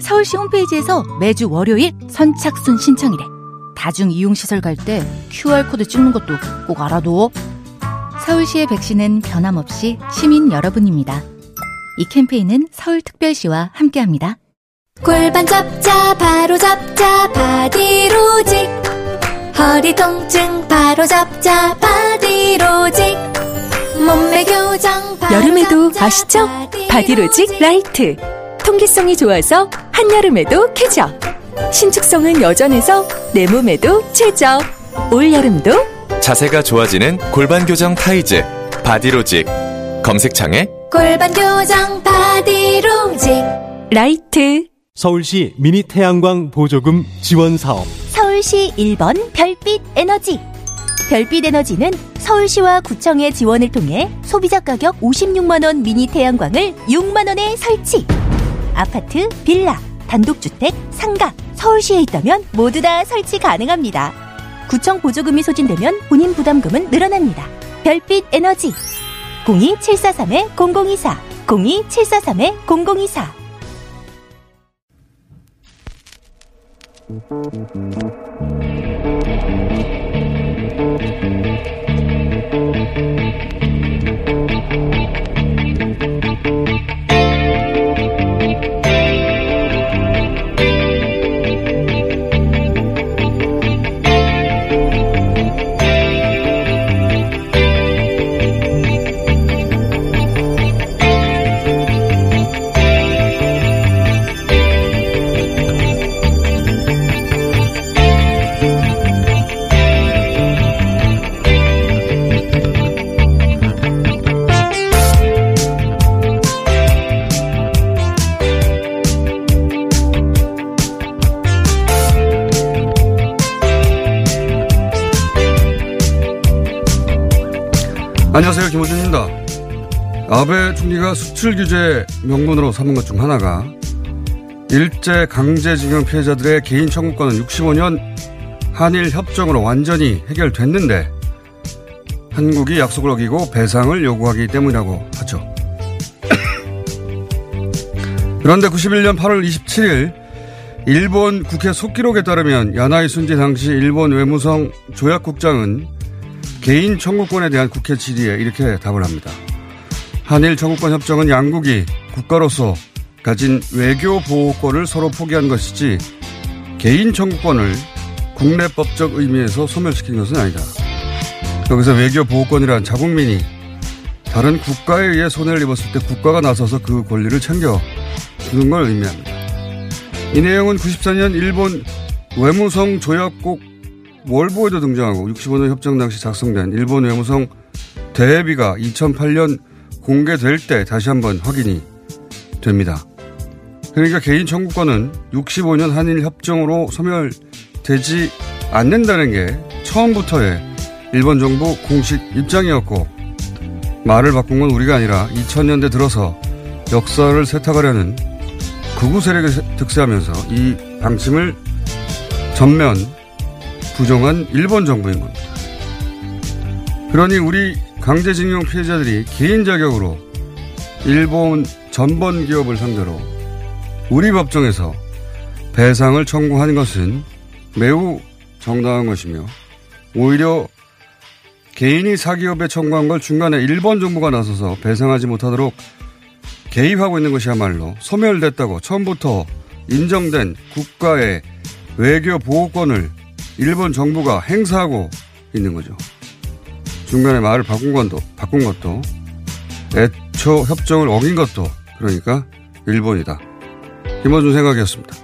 서울시 홈페이지에서 매주 월요일 선착순 신청이래. 다중 이용시설 갈 때 QR코드 찍는 것도 꼭 알아둬. 서울시의 백신은 변함없이 시민 여러분입니다. 이 캠페인은 서울특별시와 함께합니다. 골반 잡자 바로 잡자 바디로직 허리 통증 바로 잡자 바디로직 몸매 교정 바로 여름에도 잡자, 아시죠? 바디로직 라이트 통기성이 좋아서 한여름에도 쾌적. 신축성은 여전해서 내 몸에도 최적 올여름도 자세가 좋아지는 골반 교정 타이즈 바디로직. 검색창에 골반 교정 바디로직. 라이트. 서울시 미니 태양광 보조금 지원 사업. 서울시 1번 별빛 에너지. 별빛 에너지는 서울시와 구청의 지원을 통해 소비자 가격 56만 원 미니 태양광을 6만 원에 설치. 아파트, 빌라, 단독주택, 상가, 서울시에 있다면 모두 다 설치 가능합니다. 구청 보조금이 소진되면 본인 부담금은 늘어납니다. 별빛 에너지. 02-743-0024, 02-743-0024. 총리가 수출 규제 명분으로 삼은 것 중 하나가 일제 강제징용 피해자들의 개인 청구권은 65년 한일 협정으로 완전히 해결됐는데 한국이 약속을 어기고 배상을 요구하기 때문이라고 하죠. 그런데 91년 8월 27일 일본 국회 속기록에 따르면 야나이 순지 당시 일본 외무성 조약국장은 개인 청구권에 대한 국회 질의에 이렇게 답을 합니다. 한일 청구권 협정은 양국이 국가로서 가진 외교 보호권을 서로 포기한 것이지 개인 청구권을 국내 법적 의미에서 소멸시킨 것은 아니다. 여기서 외교 보호권이란 자국민이 다른 국가에 의해 손해를 입었을 때 국가가 나서서 그 권리를 챙겨 주는 걸 의미합니다. 이 내용은 94년 일본 외무성 조약국 월보에도 등장하고 65년 협정 당시 작성된 일본 외무성 대비가 2008년 공개될 때 다시 한번 확인이 됩니다. 그러니까 개인 청구권은 65년 한일 협정으로 소멸되지 않는다는 게 처음부터의 일본 정부 공식 입장이었고 말을 바꾼 건 우리가 아니라 2000년대 들어서 역사를 세탁하려는 극우 세력이 득세하면서 이 방침을 전면 부정한 일본 정부인 겁니다. 그러니 우리 강제징용 피해자들이 개인 자격으로 일본 전번 기업을 상대로 우리 법정에서 배상을 청구하는 것은 매우 정당한 것이며 오히려 개인이 사기업에 청구한 걸 중간에 일본 정부가 나서서 배상하지 못하도록 개입하고 있는 것이야말로 소멸됐다고 처음부터 인정된 국가의 외교 보호권을 일본 정부가 행사하고 있는 거죠. 중간에 말을 바꾼 것도, 바꾼 것도, 애초 협정을 어긴 것도, 그러니까 일본이다. 김어준 생각이었습니다.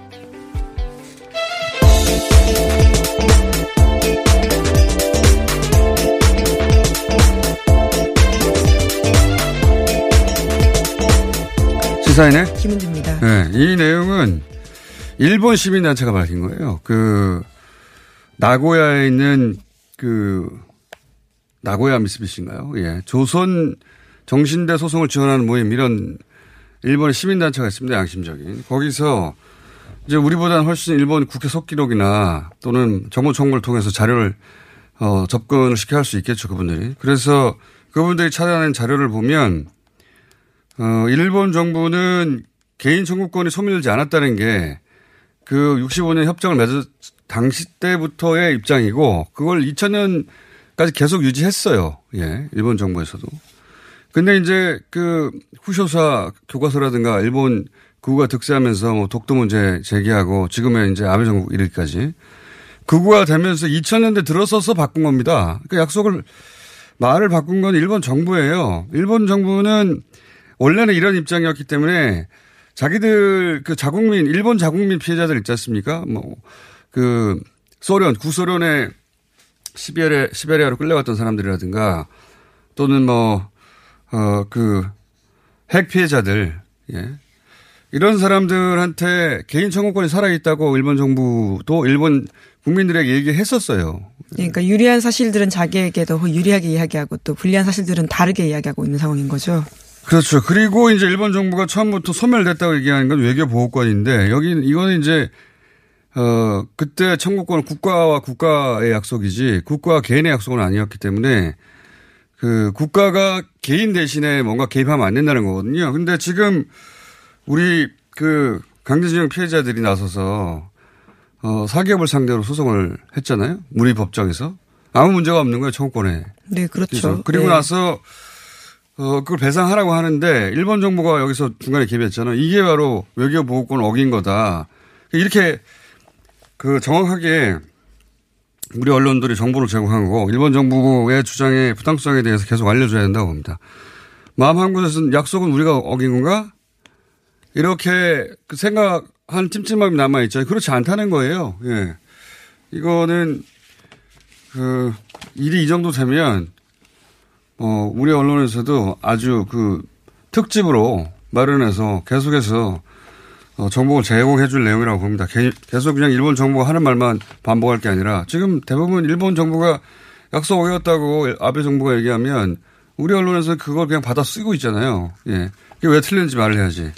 시사인의 김은주입니다. 네, 이 내용은 일본 시민단체가 밝힌 거예요. 그, 나고야에 있는 그, 나고야 미쓰비시인가요? 예. 조선 정신대 소송을 지원하는 모임 이런 일본의 시민단체가 있습니다. 양심적인. 거기서 이제 우리보다는 훨씬 일본 국회 속기록이나 또는 정보 청구를 통해서 자료를 어, 접근을 시켜 할 수 있겠죠. 그분들이. 그래서 그분들이 찾아낸 자료를 보면 어, 일본 정부는 개인 청구권이 소멸되지 않았다는 게 그 65년 협정을 맺은 당시 때부터의 입장이고 그걸 2000년 까지 계속 유지했어요. 예. 일본 정부에서도. 근데 이제 그 후쇼사 교과서라든가 일본 구가 득세하면서 뭐 독도 문제 제기하고 지금의 이제 아베 정부 이르기까지 극우가 되면서 2000년대 들어서서 바꾼 겁니다. 그 약속을 말을 바꾼 건 일본 정부예요. 일본 정부는 원래는 이런 입장이었기 때문에 자기들 그 자국민 일본 자국민 피해자들 있지 않습니까? 뭐 그 소련 구소련의 시베리아 시베리아로 끌려갔던 사람들이라든가 또는 뭐 어 그 핵 피해자들 예. 이런 사람들한테 개인 청구권이 살아있다고 일본 정부도 일본 국민들에게 얘기했었어요. 그러니까 유리한 사실들은 자기에게 더 유리하게 이야기하고 또 불리한 사실들은 다르게 이야기하고 있는 상황인 거죠. 그렇죠. 그리고 이제 일본 정부가 처음부터 소멸됐다고 얘기하는 건 외교 보호권인데 여기 이거는 이제 어 그때 청구권은 국가와 국가의 약속이지 국가와 개인의 약속은 아니었기 때문에 그 국가가 개인 대신에 뭔가 개입하면 안 된다는 거거든요. 근데 지금 우리 그 강제징용 피해자들이 나서서 어 사기업을 상대로 소송을 했잖아요. 우리 법정에서 아무 문제가 없는 거예요. 청구권에. 네, 그렇죠. 그리고 네. 나서 어, 그걸 배상하라고 하는데 일본 정부가 여기서 중간에 개입했잖아요. 이게 바로 외교 보호권 어긴 거다. 이렇게 그 정확하게 우리 언론들이 정보를 제공한 거고 일본 정부의 주장의 부당성에 대해서 계속 알려줘야 된다고 봅니다. 마음 한 곳에서는 약속은 우리가 어긴 건가? 이렇게 그 생각한 찜찜함이 남아있죠. 그렇지 않다는 거예요. 예. 이거는 그 일이 이 정도 되면 어, 우리 언론에서도 아주 그 특집으로 마련해서 계속해서 어, 정보를 제공해 줄 내용이라고 봅니다. 개- 계속 그냥 일본 정부가 하는 말만 반복할 게 아니라 지금 대부분 일본 정부가 약속 어겼다고 아베 정부가 얘기하면 우리 언론에서 그걸 그냥 받아 쓰고 있잖아요. 예. 그게 왜 틀렸는지 말을 해야지.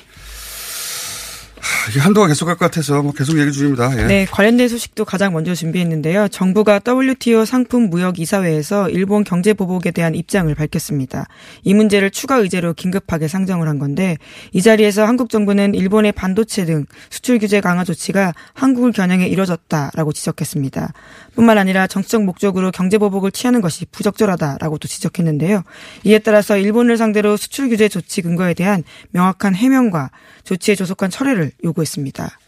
하, 이게 한도가 계속 갈것 같아서 뭐 계속 얘기 중입니다. 예. 네, 관련된 소식도 가장 먼저 준비했는데요. 정부가 WTO 상품 무역 이사회에서 일본 경제 보복에 대한 입장을 밝혔습니다. 이 문제를 추가 의제로 긴급하게 상정을 한 건데 이 자리에서 한국 정부는 일본의 반도체 등 수출 규제 강화 조치가 한국을 겨냥해 이뤄졌다라고 지적했습니다. 뿐만 아니라 정치적 목적으로 경제 보복을 취하는 것이 부적절하다라고도 지적했는데요. 이에 따라서 일본을 상대로 수출 규제 조치 근거에 대한 명확한 해명과 조치에 조속한 철회를 요구 했습니다.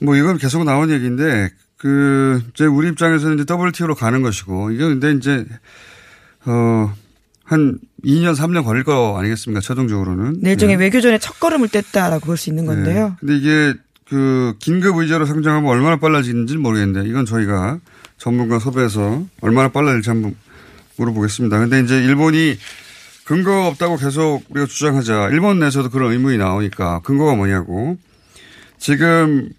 뭐 이건 계속 나온 얘기인데 그 이제 우리 입장에서는 이제 WTO로 가는 것이고 이거 근데 이제 어 한 2년 3년 걸릴 거 아니겠습니까 최종적으로는 네, 일종의 네. 외교전에 첫 걸음을 뗐다라고 볼 수 있는 건데요. 네. 근데 이게 그 긴급 의제로 상정하면 얼마나 빨라지는지 는 모르겠는데 이건 저희가 전문가 섭외해서 얼마나 빨라질지 한번 물어보겠습니다. 근데 이제 일본이 근거가 없다고 계속 우리가 주장하자. 일본 내에서도 그런 의문이 나오니까 근거가 뭐냐고. 지금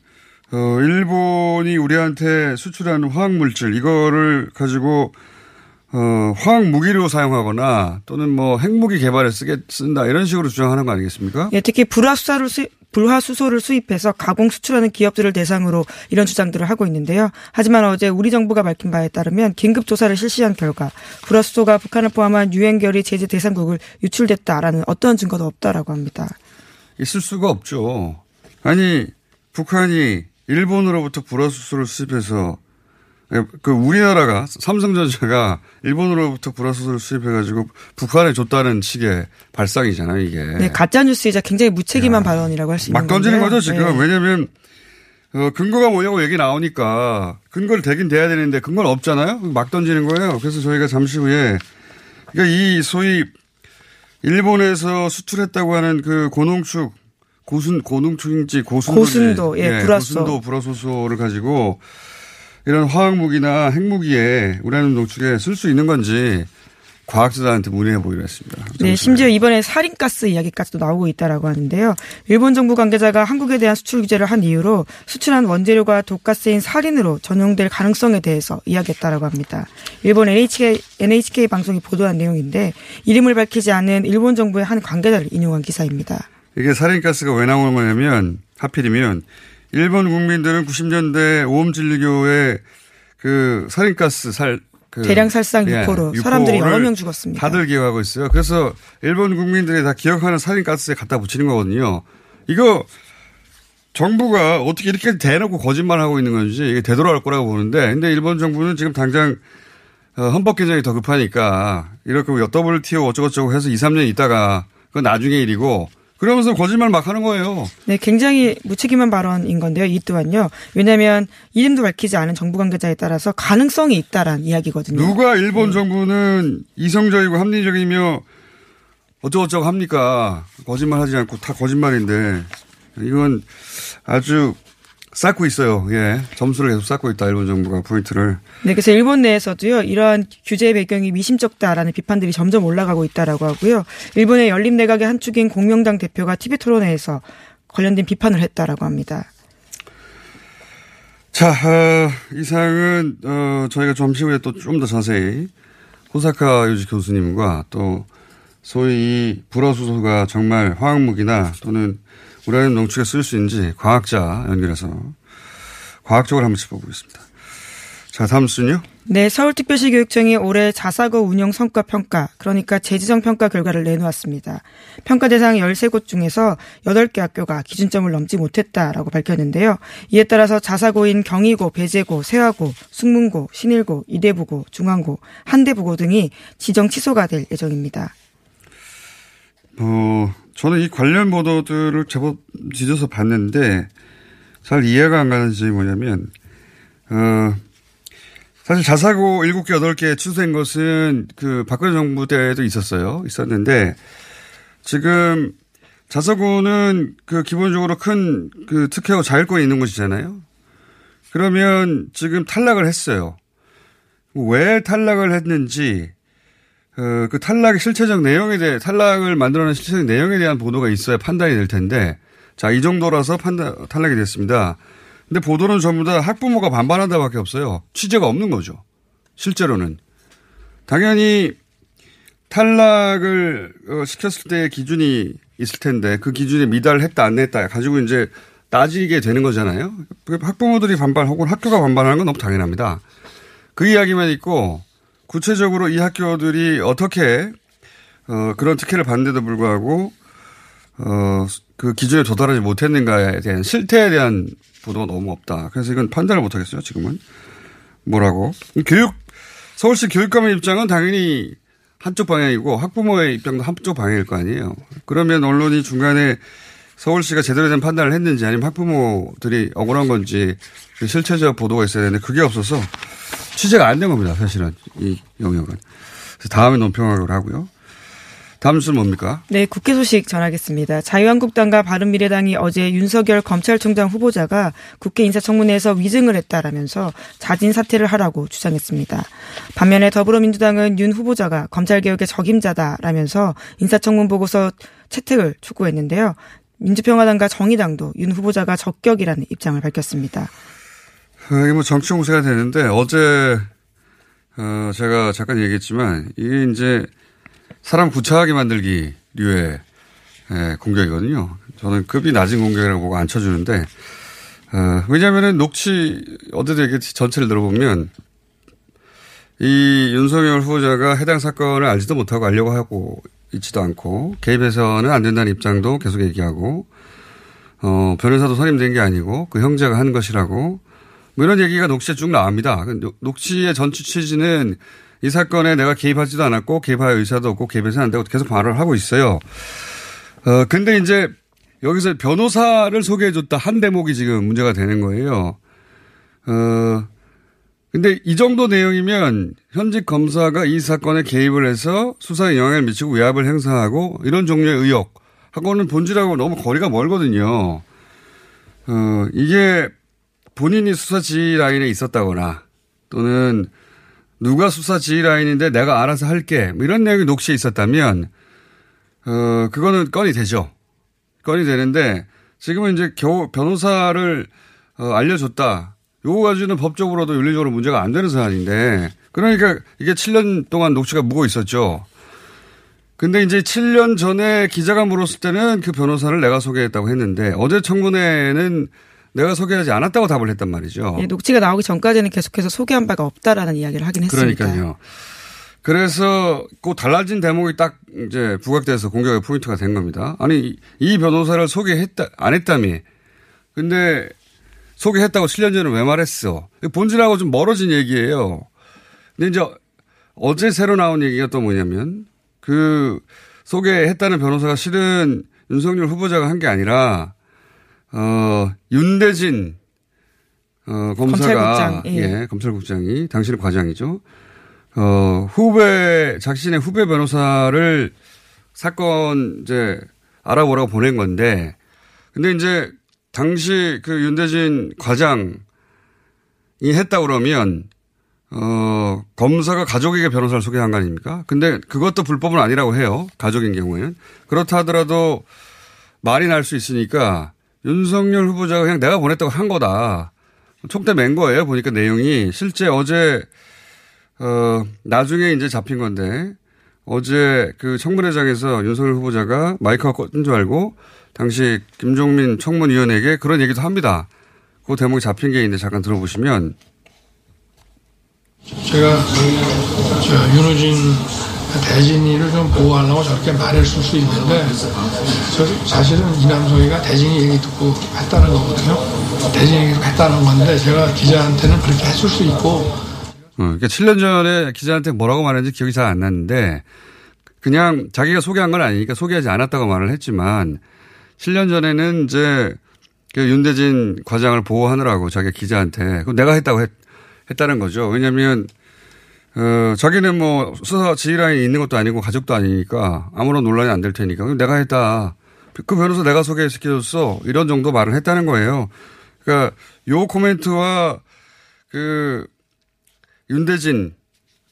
어 일본이 우리한테 수출하는 화학 물질 이거를 가지고 어 화학 무기로 사용하거나 또는 뭐 핵무기 개발에 쓰게 쓴다. 이런 식으로 주장하는 거 아니겠습니까? 예, 특히 수 불화수소를 수입해서 가공 수출하는 기업들을 대상으로 이런 주장들을 하고 있는데요. 하지만 어제 우리 정부가 밝힌 바에 따르면 긴급 조사를 실시한 결과 불화수소가 북한을 포함한 유엔결의 제재 대상국을 유출됐다라는 어떤 증거도 없다라고 합니다. 있을 수가 없죠. 아니 북한이 일본으로부터 불화수소를 수입해서 그 우리나라가 삼성전자가 일본으로부터 불화수소를 수입해가지고 북한에 줬다는 식의 발상이잖아요 이게. 네, 가짜 뉴스이자 굉장히 무책임한 발언이라고 할 수 있는 막 던지는 건데요. 거죠 지금. 네. 왜냐하면 어, 근거가 뭐냐고 얘기 나오니까 근거를 대긴 돼야 되는데 근거는 없잖아요. 막 던지는 거예요. 그래서 저희가 잠시 후에 그러니까 이 소위 일본에서 수출했다고 하는 그 고농축 고순 고농축인지 고순도 고순도, 예, 불화수소. 고순도 불화소소를 가지고 이런 화학 무기나 핵무기에 우라늄 농축에 쓸 수 있는 건지 과학자들한테 문의해 보기로 했습니다. 네. 심지어 이번에 살인가스 이야기까지도 나오고 있다라고 하는데요. 일본 정부 관계자가 한국에 대한 수출 규제를 한 이유로 수출한 원재료가 독가스인 살인으로 전용될 가능성에 대해서 이야기했다라고 합니다. 일본 NHK, NHK 방송이 보도한 내용인데 이름을 밝히지 않은 일본 정부의 한 관계자를 인용한 기사입니다. 이게 살인가스가 왜 나오는 거냐면 하필이면 일본 국민들은 90년대 오음진리교의 그 살인가스 살 그 대량 살상 유포로 사람들이 여러 명 죽었습니다. 다들 기억하고 있어요. 그래서 일본 국민들이 다 기억하는 살인가스에 갖다 붙이는 거거든요. 이거 정부가 어떻게 이렇게 대놓고 거짓말하고 있는 건지 이게 되돌아갈 거라고 보는데 근데 일본 정부는 지금 당장 어, 헌법 개정이 더 급하니까 이렇게 WTO 어쩌고저쩌고 해서 2, 3년 있다가 그건 나중에 일이고 그러면서 거짓말 막 하는 거예요. 네, 굉장히 무책임한 발언인 건데요. 이 또한요. 왜냐하면 이름도 밝히지 않은 정부 관계자에 따라서 가능성이 있다란 이야기거든요. 누가 일본 정부는 이성적이고 합리적이며 어쩌고저쩌고 합니까? 거짓말 하지 않고 다 거짓말인데 이건 아주 쌓고 있어요. 예. 점수를 계속 쌓고 있다. 일본 정부가 포인트를. 네, 그래서 일본 내에서도요, 이러한 규제 배경이 미심쩍다라는 비판들이 점점 올라가고 있다라고 하고요. 일본의 열린 내각의 한 축인 공명당 대표가 TV 토론회에서 관련된 비판을 했다라고 합니다. 자, 어, 이 사항은, 어, 저희가 점심 후에 또 좀 더 자세히 호사카 유지 교수님과 또 소위 이 불어수소가 정말 화학무기나 또는 우라늄 농축에 쓸 수 있는지 과학자 연결해서 과학적으로 한번 짚어보겠습니다. 자, 다음 순요. 네, 서울특별시 교육청이 올해 자사고 운영 성과 평가, 그러니까 재지정 평가 결과를 내놓았습니다. 평가 대상 13곳 중에서 8개 학교가 기준점을 넘지 못했다라고 밝혔는데요. 이에 따라서 자사고인 경희고, 배재고, 세화고, 숙문고, 신일고, 이대부고, 중앙고, 한대부고 등이 지정 취소가 될 예정입니다. 어, 저는 이 관련 보도들을 제법 뒤져서 봤는데 잘 이해가 안 가는 점이 뭐냐면, 어, 사실 자사고 7개, 8개 취소된 것은 그 박근혜 정부 때도 있었어요. 있었는데 지금 자사고는 그 기본적으로 큰 그 특혜하고 자율권이 있는 곳이잖아요. 그러면 지금 탈락을 했어요. 왜 탈락을 했는지 어, 그 탈락의 실체적 내용에 대해 탈락을 만들어낸 실체적 내용에 대한 보도가 있어야 판단이 될 텐데 자 이 정도라서 판단 탈락이 됐습니다. 근데 보도는 전부 다 학부모가 반발한다밖에 없어요. 취재가 없는 거죠. 실제로는 당연히 탈락을 어, 시켰을 때의 기준이 있을 텐데 그 기준에 미달을 했다 안 했다 가지고 이제 따지게 되는 거잖아요. 학부모들이 반발 혹은 학교가 반발하는 건 너무 당연합니다. 그 이야기만 있고 구체적으로 이 학교들이 어떻게 어, 그런 특혜를 받는데도 불구하고 어, 그 기준에 도달하지 못했는가에 대한 실태에 대한 보도가 너무 없다. 그래서 이건 판단을 못 하겠어요, 지금은. 뭐라고. 교육, 서울시 교육감의 입장은 당연히 한쪽 방향이고 학부모의 입장도 한쪽 방향일 거 아니에요. 그러면 언론이 중간에 서울시가 제대로 된 판단을 했는지 아니면 학부모들이 억울한 건지 그 실체적 보도가 있어야 되는데 그게 없어서 취재가 안 된 겁니다, 사실은. 이 영역은. 다음에 논평을 하고요. 다음 순 뭡니까? 네, 국회 소식 전하겠습니다. 자유한국당과 바른미래당이 어제 윤석열 검찰총장 후보자가 국회 인사청문회에서 위증을 했다라면서 자진 사퇴를 하라고 주장했습니다. 반면에 더불어민주당은 윤 후보자가 검찰개혁의 적임자다라면서 인사청문 보고서 채택을 촉구했는데요. 민주평화당과 정의당도 윤 후보자가 적격이라는 입장을 밝혔습니다. 이게 뭐 정치 공세가 되는데 어제 어 제가 잠깐 얘기했지만 이게 이제 사람 구차하게 만들기 류의 예, 공격이거든요. 저는 급이 낮은 공격이라고 보고 안 쳐주는데 어, 왜냐하면은 녹취 어제도 얘기했지 전체를 들어보면 이 윤석열 후보자가 해당 사건을 알지도 못하고 알려고 하고 있지도 않고 개입해서는 안 된다는 입장도 계속 얘기하고 어, 변호사도 선임된 게 아니고 그 형제가 한 것이라고 뭐 이런 얘기가 녹취에 쭉 나옵니다. 그 녹취의 전체 취지는 이 사건에 내가 개입하지도 않았고 개입할 의사도 없고 개입해서 안 되고 계속 말을 하고 있어요. 어, 근데 이제 여기서 변호사를 소개해줬다 한 대목이 지금 문제가 되는 거예요. 어, 근데 이 정도 내용이면 현직 검사가 이 사건에 개입을 해서 수사에 영향을 미치고 외압을 행사하고 이런 종류의 의혹 하고는 본질하고 너무 거리가 멀거든요. 어, 이게 본인이 수사 지라인에 있었다거나 또는 누가 수사 지휘 라인인데 내가 알아서 할게. 뭐 이런 내용이 녹취에 있었다면, 어, 그거는 건이 되죠. 건이 되는데, 지금은 이제 겨우 변호사를, 어, 알려줬다. 요거 가지고는 법적으로도 윤리적으로 문제가 안 되는 사안인데, 그러니까 이게 7년 동안 녹취가 묵어 있었죠. 근데 이제 7년 전에 기자가 물었을 때는 그 변호사를 내가 소개했다고 했는데, 어제 청문회는 내가 소개하지 않았다고 답을 했단 말이죠. 예, 녹취가 나오기 전까지는 계속해서 소개한 바가 없다라는 이야기를 하긴 했습니다. 그러니까요. 그래서 그 달라진 대목이 딱 이제 부각돼서 공격의 포인트가 된 겁니다. 아니 이 변호사를 소개했다 안 했다며. 근데 소개했다고 7년 전에 왜 말했어? 본질하고 좀 멀어진 얘기예요. 근데 이제 어제 새로 나온 얘기가 또 뭐냐면 그 소개했다는 변호사가 실은 윤석열 후보자가 한 게 아니라 어, 윤대진, 어, 검사가, 검찰국장, 예. 예, 검찰국장이, 당신의 과장이죠. 어, 후배, 자신의 후배 변호사를 사건 이제 알아보라고 보낸 건데, 근데 이제 당시 그 윤대진 과장이 했다 그러면, 어, 검사가 가족에게 변호사를 소개한 거 아닙니까? 근데 그것도 불법은 아니라고 해요. 가족인 경우에는. 그렇다 하더라도 말이 날 수 있으니까 윤석열 후보자가 그냥 내가 보냈다고 한 거다. 총대 맨 거예요. 보니까 내용이 실제 어제 어 나중에 이제 잡힌 건데 어제 그 청문회장에서 윤석열 후보자가 마이크가 꺼진 줄 알고 당시 김종민 청문위원에게 그런 얘기도 합니다. 그 대목이 잡힌 게 있는데 잠깐 들어보시면 제가 저 윤호진 대진이를 좀 보호하려고 저렇게 말했을 수 있는데 저 사실은 이남석이가 대진이 얘기 듣고 했다는 거거든요. 대진 얘기 했다는 건데 제가 기자한테는 그렇게 했을 수 있고 어, 그러니까 7년 전에 기자한테 뭐라고 말했는지 기억이 잘 안 나는데 그냥 자기가 소개한 건 아니니까 소개하지 않았다고 말을 했지만 7년 전에는 이제 그 윤대진 과장을 보호하느라고 자기가 기자한테 그럼 내가 했다고 했, 했다는 거죠. 왜냐하면 어, 자기는 뭐 수사 지휘라인이 있는 것도 아니고 가족도 아니니까 아무런 논란이 안 될 테니까 내가 했다. 그 변호사 내가 소개시켜줬어. 이런 정도 말을 했다는 거예요. 그러니까 요 코멘트와 그 윤대진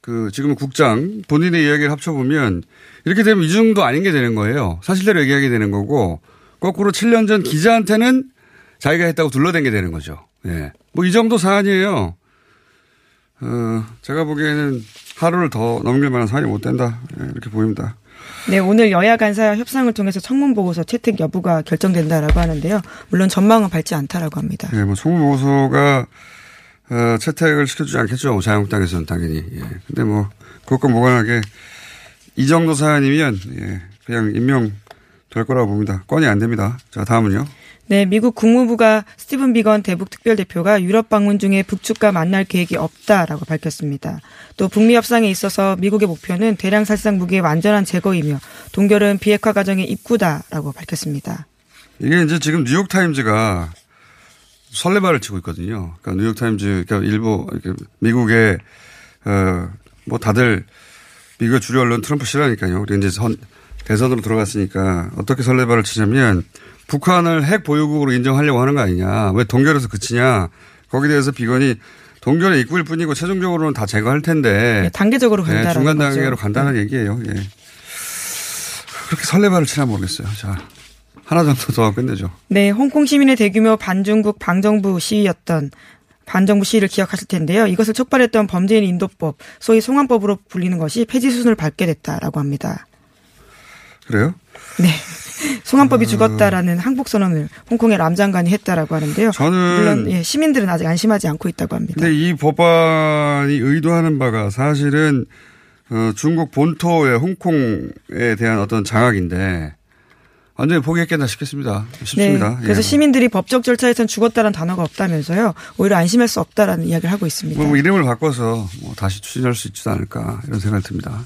그 지금 국장 본인의 이야기를 합쳐보면 이렇게 되면 이 정도 아닌 게 되는 거예요. 사실대로 얘기하게 되는 거고 거꾸로 7년 전 기자한테는 자기가 했다고 둘러댄 게 되는 거죠. 예. 뭐 이 정도 사안이에요. 어, 제가 보기에는 하루를 더 넘길 만한 사안이 못 된다. 예, 이렇게 보입니다. 네, 오늘 여야 간사 협상을 통해서 청문 보고서 채택 여부가 결정된다라고 하는데요. 물론 전망은 밝지 않다라고 합니다. 예, 뭐 청문 보고서가 어, 채택을 시켜주지 않겠죠. 자유한국당에서는 당연히. 예. 근데 뭐 그것과 무관하게 이 정도 사안이면 예, 그냥 임명 될 거라고 봅니다. 건이 안 됩니다. 자, 다음은요. 네, 미국 국무부가 스티븐 비건 대북 특별대표가 유럽 방문 중에 북측과 만날 계획이 없다라고 밝혔습니다. 또 북미 협상에 있어서 미국의 목표는 대량 살상 무기의 완전한 제거이며 동결은 비핵화 과정의 입구다라고 밝혔습니다. 이게 이제 지금 뉴욕 타임즈가 설레발을 치고 있거든요. 그러니까 뉴욕 타임즈, 그러니까 일부 미국의 어뭐 다들 미국의 주류 언론 트럼프 싫어하니까요. 우리 이제 선, 대선으로 들어갔으니까 어떻게 설레발을 치냐면 북한을 핵 보유국으로 인정하려고 하는 거 아니냐. 왜 동결에서 그치냐. 거기에 대해서 비건이 동결의 입구일 뿐이고 최종적으로는 다 제거할 텐데. 네, 단계적으로 네, 간다라는 중간 거죠. 단계로 간다는 얘기예요. 예. 그렇게 설레발을 치나 모르겠어요. 자, 하나 정도 더 끝내죠. 네, 홍콩 시민의 대규모 반중국 반정부 시위였던 반정부 시위를 기억하실 텐데요. 이것을 촉발했던 범죄인 인도법, 소위 송환법으로 불리는 것이 폐지 수순을 밟게 됐다라고 합니다. 그래요? 네. 음. 송환법이 죽었다라는 항복 선언을 홍콩의 람 장관이 했다라고 하는데요. 저는 물론 예, 시민들은 아직 안심하지 않고 있다고 합니다. 근데 이 법안이 의도하는 바가 사실은 어, 중국 본토의 홍콩에 대한 어떤 장악인데 완전히 포기했겠나 싶겠습니다. 싶습니다. 네. 그래서 예. 시민들이 법적 절차에선 죽었다는 단어가 없다면서요. 오히려 안심할 수 없다라는 이야기를 하고 있습니다. 뭐 이름을 바꿔서 뭐 다시 추진할 수 있지도 않을까 이런 생각이 듭니다.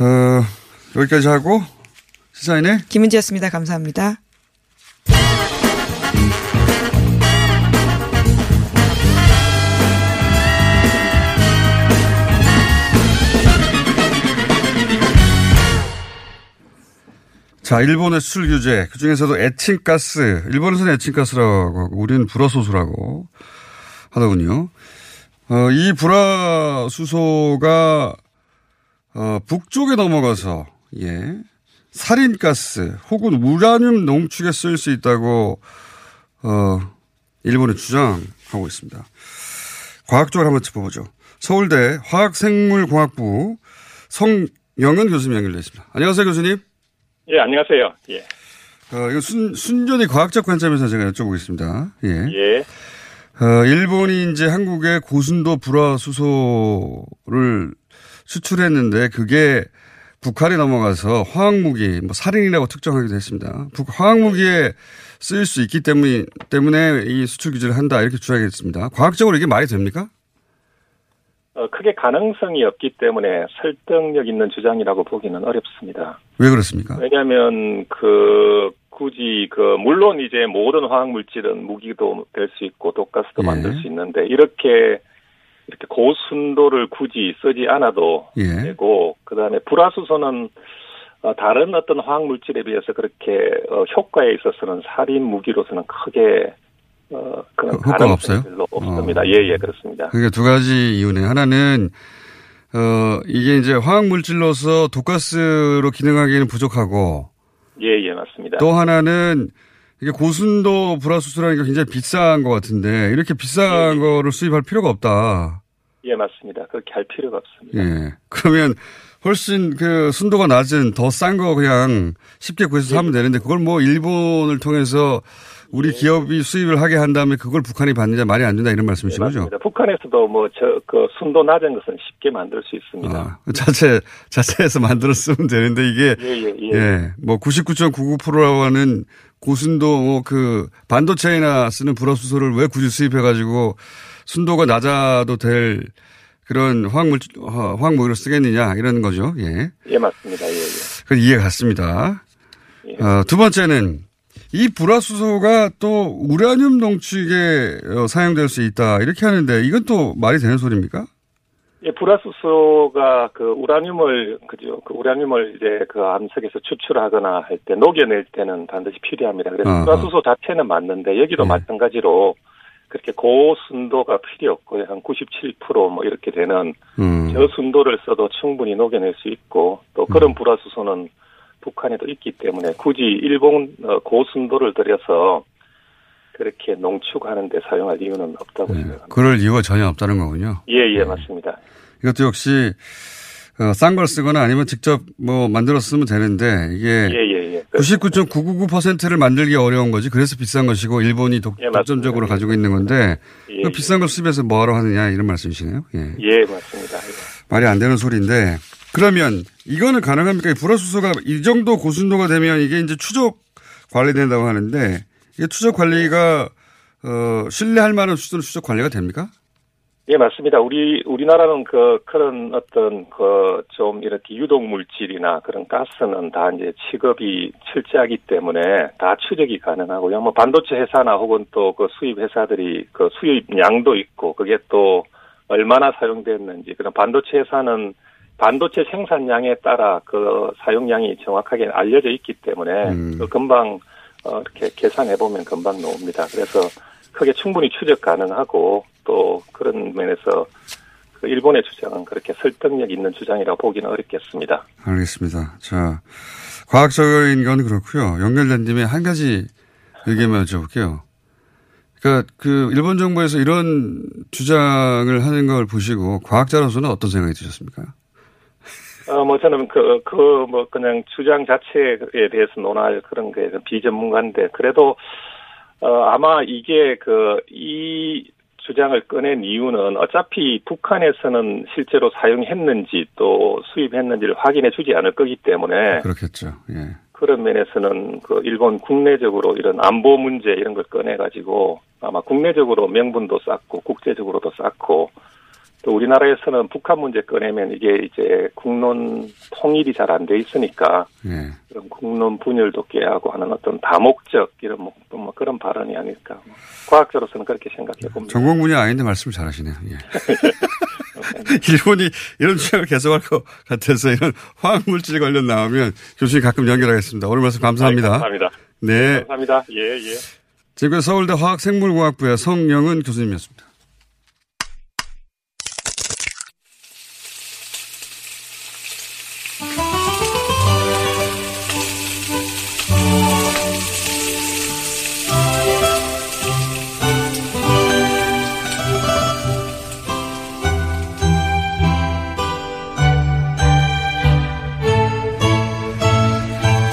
어, 여기까지 하고 시사인의 김은지였습니다. 감사합니다. 자, 일본의 수출 규제, 그 중에서도 에칭가스, 일본에서는 에칭가스라고 하고, 우리는 불어소수라고 하더군요. 어, 이 불화수소가 어, 북쪽에 넘어가서 예 살인가스 혹은 우라늄 농축에 쓰일 수 있다고 어, 일본은 주장하고 있습니다. 과학적으로 한번 짚어보죠. 서울대 화학생물공학부 성영은 교수님 연결되어 있습니다. 안녕하세요, 교수님. 예, 안녕하세요. 예. 어, 이거 순, 순전히 과학적 관점에서 제가 여쭤보겠습니다. 예. 예. 어, 일본이 이제 한국에 고순도 불화수소를 수출했는데 그게 북한에 넘어가서 화학무기, 뭐 살인이라고 특정하기도 했습니다. 북, 화학무기에 쓰일 수 있기 때문에, 때문에 이 수출 규제를 한다 이렇게 주장했습니다. 과학적으로 이게 말이 됩니까? 어, 크게 가능성이 없기 때문에 설득력 있는 주장이라고 보기는 어렵습니다. 왜 그렇습니까? 왜냐하면 그 굳이 그 물론 이제 모든 화학 물질은 무기도 될 수 있고 독가스도 예. 만들 수 있는데 이렇게 이렇게 고순도를 굳이 쓰지 않아도 예. 되고 그다음에 불화수소는 어, 다른 어떤 화학 물질에 비해서 그렇게 어, 효과에 있어서는 살인 무기로서는 크게 어, 그런 효과가 없어요? 별로 없습니다. 어. 예, 예, 그렇습니다. 그게 두 가지 이유네. 하나는 어 이게 이제 화학 물질로서 독가스로 기능하기에는 부족하고 예, 예, 맞습니다. 또 하나는 이게 고순도 불화수소라는 게 굉장히 비싼 것 같은데 이렇게 비싼 예. 거를 수입할 필요가 없다. 예, 맞습니다. 그렇게 할 필요가 없습니다. 예. 그러면 훨씬 그 순도가 낮은 더 싼 거 그냥 쉽게 구해서 사면 되는데 그걸 뭐 일본을 통해서 우리 기업이 수입을 하게 한 다음에 그걸 북한이 받느냐 말이 안 된다 이런 예, 말씀이신 거죠? 맞습니다. 북한에서도 뭐 저 그 순도 낮은 것은 쉽게 만들 수 있습니다. 아, 그 자체, 자체에서 만들어 쓰면 되는데 이게, 예, 예, 예. 예, 뭐 99.99%라고 하는 고순도 뭐 그 반도체나 쓰는 불화수소를 왜 굳이 수입해가지고 순도가 낮아도 될 그런 화학물, 화- 화학무기로 쓰겠느냐 이런 거죠. 예. 예, 맞습니다. 예, 예. 그 이해 갔습니다. 예. 어, 두 번째는 이 불화수소가 또 우라늄 농축에 어, 사용될 수 있다 이렇게 하는데 이건 또 말이 되는 소리입니까? 예, 불화수소가 그 우라늄을 그죠? 그 우라늄을 이제 그 암석에서 추출하거나 할 때 녹여낼 때는 반드시 필요합니다. 그래서 아하. 불화수소 자체는 맞는데 여기도 예. 마찬가지로 그렇게 고순도가 필요 없고요. 한 97%뭐 이렇게 되는 음. 저순도를 써도 충분히 녹여낼 수 있고 또 그런 불화수소는 북한에도 있기 때문에 굳이 일본 어, 고순도를 들여서 그렇게 농축하는 데 사용할 이유는 없다고 예, 생각합니다. 그럴 이유가 전혀 없다는 거군요. 예, 예, 맞습니다. 이것도 역시 어, 싼걸 쓰거나 아니면 직접 뭐 만들어 쓰면 되는데 이게 예, 예, 예. 99.999%를 만들기 어려운 거지. 그래서 비싼 것이고 일본이 독, 예. 독점적으로 가지고 있는 건데 예, 그 예. 비싼 걸 수입해서 뭐하러 하느냐 이런 말씀이시네요. 예. 예, 맞습니다. 예. 말이 안 되는 소리인데 그러면 이거는 가능합니까? 이 불화수소가 이 정도 고순도가 되면 이게 이제 추적 관리된다고 하는데 이게 추적 관리가 어, 신뢰할 만한 수준의 추적 관리가 됩니까? 예, 맞습니다. 우리, 우리나라는 그, 그런 어떤 그, 좀 이렇게 유독 물질이나 그런 가스는 다 이제 취급이 철저하기 때문에 다 추적이 가능하고요. 뭐 반도체 회사나 혹은 또 그 수입 회사들이 그 수입량도 있고 그게 또 얼마나 사용됐는지 그런 반도체 회사는 반도체 생산량에 따라 그 사용량이 정확하게 알려져 있기 때문에 음. 그 금방 어, 이렇게 계산해 보면 금방 나옵니다. 그래서 크게 충분히 추적 가능하고 또 그런 면에서 그 일본의 주장은 그렇게 설득력 있는 주장이라고 보기는 어렵겠습니다. 알겠습니다. 자, 과학적인 건 그렇고요. 연결된 김에 한 가지 얘기만 여쭤볼게요. 그러니까 그 일본 정부에서 이런 주장을 하는 걸 보시고 과학자로서는 어떤 생각이 드셨습니까? 어, 뭐 저는 그, 그, 뭐 그냥 주장 자체에 대해서 논할 그런 게 비전문가인데 그래도 어, 아마 이게 그, 이 주장을 꺼낸 이유는 어차피 북한에서는 실제로 사용했는지 또 수입했는지를 확인해 주지 않을 거기 때문에 그렇겠죠. 예. 그런 면에서는 그 일본 국내적으로 이런 안보 문제 이런 걸 꺼내 가지고 아마 국내적으로 명분도 쌓고 국제적으로도 쌓고 또 우리나라에서는 북한 문제 꺼내면 이게 이제 국론 통일이 잘 안 돼 있으니까 예. 그런 국론 분열도 깨하고 하는 어떤 다목적 이런 뭐, 또뭐 그런 발언이 아닐까 뭐 과학자로서는 그렇게 생각해 봅니다. 전공 분야 아닌데 말씀을 잘하시네요. 예. 일본이 이런 주장을 계속할 것 같아서 이런 화학 물질 관련 나오면 교수님 가끔 연결하겠습니다. 오늘 말씀 감사합니다. 아이, 감사합니다. 네. 감사합니다. 예, 예. 지금까지 서울대 화학생물공학부의 성영은 교수님이었습니다.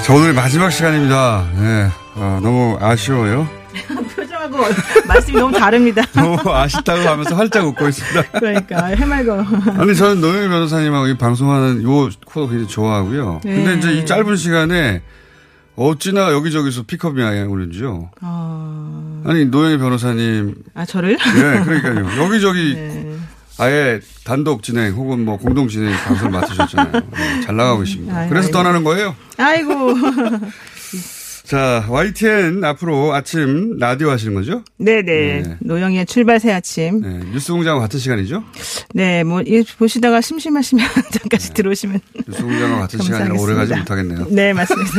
자, 오늘 마지막 시간입니다. 네. 아, 너무 아쉬워요. 표정하고 말씀이 너무 다릅니다. 너무 아쉽다고 하면서 활짝 웃고 있습니다. 그러니까 해맑어. 아니, 저는 노영희 변호사님하고 이 방송하는 요 코너 굉장히 좋아하고요. 네. 근데 이제 이 짧은 시간에 어찌나 여기저기서 픽업이 오는지요. 어... 아니, 노영희 변호사님. 아, 저를? 네, 그러니까요. 여기저기 네. 아예 단독 진행 혹은 뭐 공동 진행 방송을 맡으셨잖아요. 네, 잘 나가고 있습니다. 그래서. 떠나는 거예요. 아이고. 자, YTN 앞으로 아침 라디오 하시는 거죠? 네네. 네. 노영이의 출발 새 아침. 네, 뉴스 공장과 같은 시간이죠? 네, 뭐, 이 보시다가 심심하시면 잠깐씩 들어오시면. 뉴스 공장과 같은 시간이라 오래 가지 못하겠네요. 네, 맞습니다.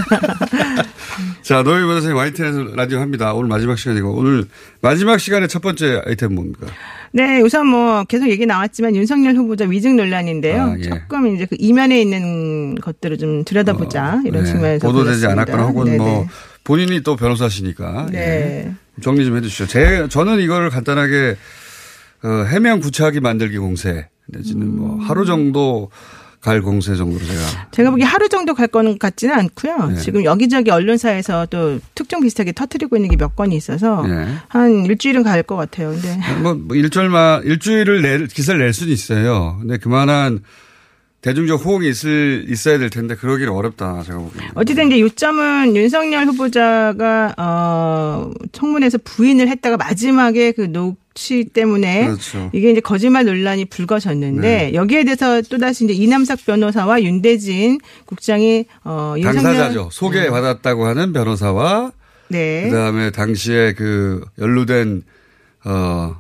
자, 노희 변호사님 YTN에서 라디오 합니다. 오늘 마지막 시간이고 오늘 마지막 시간의 첫 번째 아이템 뭡니까? 네, 우선 뭐 계속 얘기 나왔지만 윤석열 후보자 위증 논란인데요. 아, 예. 조금 이제 그 이면에 있는 것들을 좀 들여다보자 이런 네, 측면에서 보도되지 골랐습니다. 않았거나 혹은 네네. 뭐 본인이 또 변호사시니까 네. 예. 정리 좀 해주시죠. 제 저는 이거를 간단하게 어, 해명 구차하기 만들기 공세 내지는 뭐 음. 하루 정도 갈 공세 정도로 제가 제가 보기 하루 정도 갈 거는 같지는 않고요. 네. 지금 여기저기 언론사에서 또 특종 비슷하게 터트리고 있는 게 몇 건이 있어서 예. 한 일주일은 갈 것 같아요. 근데 뭐, 뭐 일절만 일주일을 낼 기사를 낼 수는 있어요. 근데 그만한 대중적 호응이 있을 있어야 될 텐데 그러기는 어렵다 제가 보기에는. 어쨌든 이제 요점은 윤석열 후보자가 어 청문회에서 부인을 했다가 마지막에 그 녹취 때문에 그렇죠. 이게 이제 거짓말 논란이 불거졌는데 네. 여기에 대해서 또 다시 이제 이남석 변호사와 윤대진 국장이 어 윤석열 당사자죠. 소개 받았다고 하는 변호사와 네. 그다음에 당시에 그 연루된 어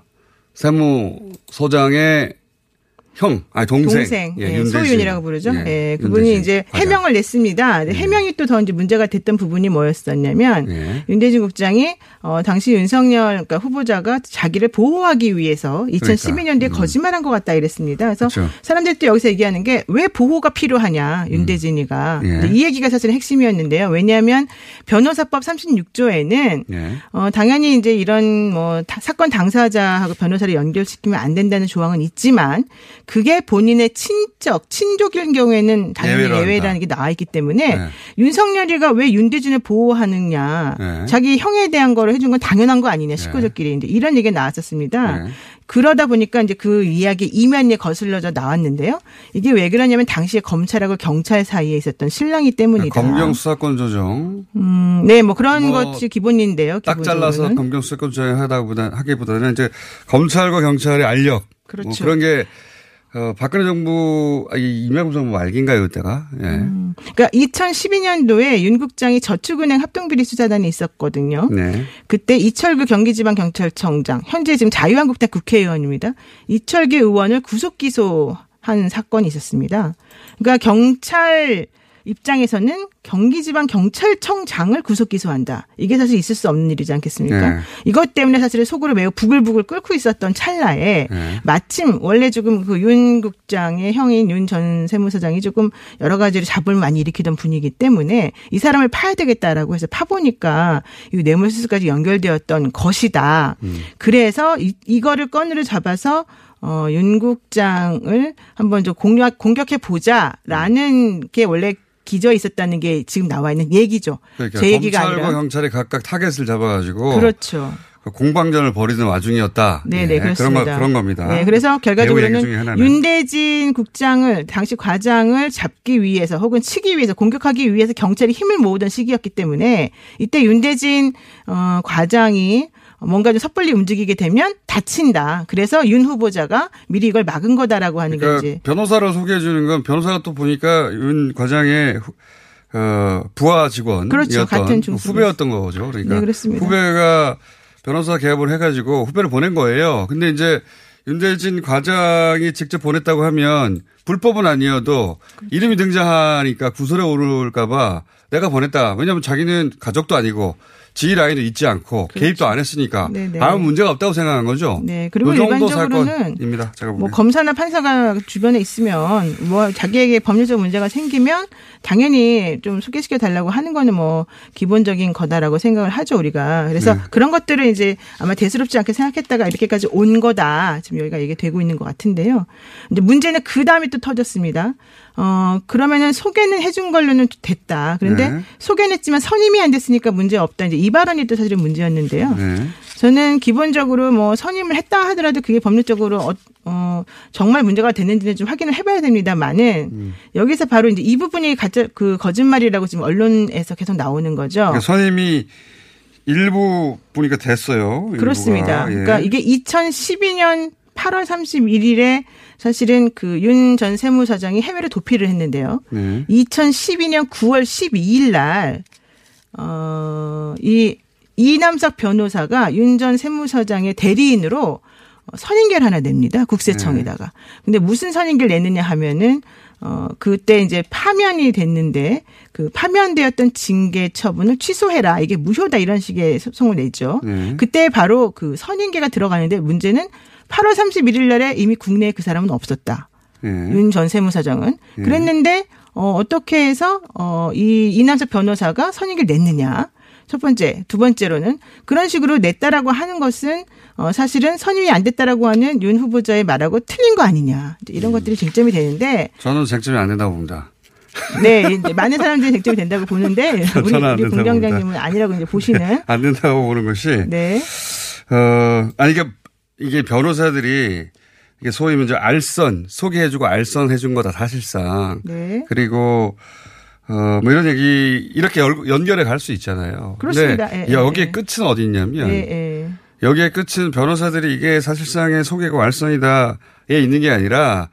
세무소장의 형, 아니 동생, 동생, 예, 예. 소윤이라고 부르죠. 예, 예, 그분이 이제. 해명을 냈습니다. 근데 해명이 또 더 이제 문제가 됐던 부분이 뭐였었냐면 예. 윤대진 국장이 어 당시 윤석열 그러니까 후보자가 자기를 보호하기 위해서 2012년도에 거짓말한 것 같다 이랬습니다. 그래서 그러니까. 그렇죠. 사람들이 또 여기서 얘기하는 게 왜 보호가 필요하냐 윤대진이가 예. 근데 이 얘기가 사실 핵심이었는데요. 왜냐하면 변호사법 36조에는 예. 어, 당연히 이제 이런 뭐 다- 사건 당사자하고 변호사를 연결시키면 안 된다는 조항은 있지만 그게 본인의 친적, 친족일 경우에는 당연히 예외로. 예외라는 게 나와 있기 때문에 네. 윤석열이가 왜 윤대준을 보호하느냐. 네. 자기 형에 대한 거를 해준 건 당연한 거 아니냐. 식구들끼리 이제 이런 얘기가 나왔었습니다. 네. 그러다 보니까 이제 그 이야기 이면에 거슬러져 나왔는데요. 이게 왜 그러냐면 당시에 검찰하고 경찰 사이에 있었던 신랑이 때문이다. 검경 수사권 조정 음, 네, 뭐 그런 뭐 것이 기본인데요. 딱 잘라서 기본적으로는. 검경 수사권 조정 하다보다 하기보다는 이제 검찰과 경찰의 알력 뭐 그렇죠. 그런 게 어, 박근혜 정부, 아, 이 이명박 정부 말기인가요, 그때가? 예. 그러니까 2012년도에 윤 국장이 저축은행 합동비리 수사단이 있었거든요. 네. 그때 이철규 경기지방경찰청장, 현재 지금 자유한국당 국회의원입니다. 이철규 의원을 구속 기소한 사건이 있었습니다. 그러니까 경찰 입장에서는 경기지방경찰청장을 구속 기소한다. 이게 사실 있을 수 없는 일이지 않겠습니까? 네. 이것 때문에 사실 속으로 매우 부글부글 끓고 있었던 찰나에 네. 마침 원래 조금 그 윤 국장의 형인 윤 전 세무서장이 조금 여러 가지로 잡음을 많이 일으키던 분이기 때문에 이 사람을 파야 되겠다라고 해서 파보니까 이 뇌물수수까지 연결되었던 것이다. 음. 그래서 이, 이거를 건으로 잡아서 어, 윤 국장을 한번 좀 공격, 공격해 보자라는 게 원래 기저에 있었다는 게 지금 나와 있는 얘기죠. 그러니까 제 얘기가 검찰과 아니라. 경찰이 각각 타겟을 잡아가지고 그렇죠. 그 공방전을 벌이는 와중이었다. 네네 예, 그렇습니다. 그런 거 그런 겁니다. 네, 그래서 결과적으로는. 윤대진 국장을 당시 과장을 잡기 위해서 혹은 치기 위해서 공격하기 위해서 경찰이 힘을 모으던 시기였기 때문에 이때 윤대진 어, 과장이 뭔가 좀 섣불리 움직이게 되면 다친다. 그래서 윤 후보자가 미리 이걸 막은 거다라고 하는 게 그러니까 이제 변호사를 소개해 주는 건 변호사가 또 보니까 윤 과장의 후- 어, 부하 직원이었던 그렇죠. 같은 중수부. 후배였던 거죠. 그러니까 네, 그렇습니다. 후배가 변호사 개업을 해가지고 후배를 보낸 거예요. 근데 이제 윤대진 과장이 직접 보냈다고 하면 불법은 아니어도 이름이 등장하니까 구설에 오를까봐 내가 보냈다. 왜냐하면 자기는 가족도 아니고 지휘 라인도 있지 않고 개입도 안 했으니까 그렇죠. 네네. 아무 문제가 없다고 생각한 거죠. 네, 그리고 일반적으로는. 뭐 검사나 판사가 주변에 있으면 뭐 자기에게 법률적 문제가 생기면 당연히 좀 소개시켜 달라고 하는 거는 뭐 기본적인 거다라고 생각을 하죠 우리가 그래서 네. 그런 것들을 이제 아마 대수롭지 않게 생각했다가 이렇게까지 온 거다 지금 여기가 얘기 되고 있는 것 같은데요. 이제 문제는 그 다음에 또 터졌습니다. 어, 그러면은 소개는 해준 걸로는 됐다. 그런데 네. 소개는 했지만 선임이 안 됐으니까 문제 없다. 이제 이 발언이 또 사실은 문제였는데요. 네. 저는 기본적으로 뭐 선임을 했다 하더라도 그게 법률적으로 어, 어, 정말 문제가 됐는지는 좀 확인을 해봐야 됩니다만은 음. 여기서 바로 이제 이 부분이 가짜 그 거짓말이라고 지금 언론에서 계속 나오는 거죠. 그러니까 선임이 일부 보니까 됐어요. 일부가. 그렇습니다. 예. 그러니까 이게 2012년 8월 31일에 사실은 그 윤 전 세무사장이 해외로 도피를 했는데요. 네. 2012년 9월 12일 날, 어, 이 이남석 변호사가 윤 전 세무서장의 대리인으로 선임계를 하나 냅니다. 국세청에다가. 근데 무슨 선임계를 내느냐 하면은 어 그때 이제 파면이 됐는데 그 파면되었던 징계 처분을 취소해라. 이게 무효다 이런 식의 소송을 내죠. 네. 그때 바로 그 선임계가 들어가는데 문제는 8월 31일 날에 이미 국내에 그 사람은 없었다. 예. 윤전 세무사장은 예. 그랬는데 어 어떻게 해서 어이 이남석 변호사가 선임을 냈느냐? 첫 번째, 두 번째로는 그런 식으로 냈다라고 하는 것은 어 사실은 선임이 안 됐다라고 하는 윤 후보자의 말하고 틀린 거 아니냐? 이제 음. 이런 것들이 쟁점이 되는데 저는 쟁점이 안 된다고 봅니다. 네, 이제 많은 사람들이 쟁점이 된다고 보는데 우리, 우리 공장장님은 아니라고 이제 보시는 안 된다고 보는 것이 네. 어 아니 이게 이게 변호사들이 이게 소위 이제 알선 소개해주고 알선 해준 거다 사실상 네. 그리고 어 뭐 이런 얘기 이렇게 열- 연결해 갈 수 있잖아요. 그렇습니다. 근데 예, 여기에 예. 끝은 어디 있냐면 예, 예. 여기에 끝은 변호사들이 이게 사실상의 소개고 알선이다에 있는 게 아니라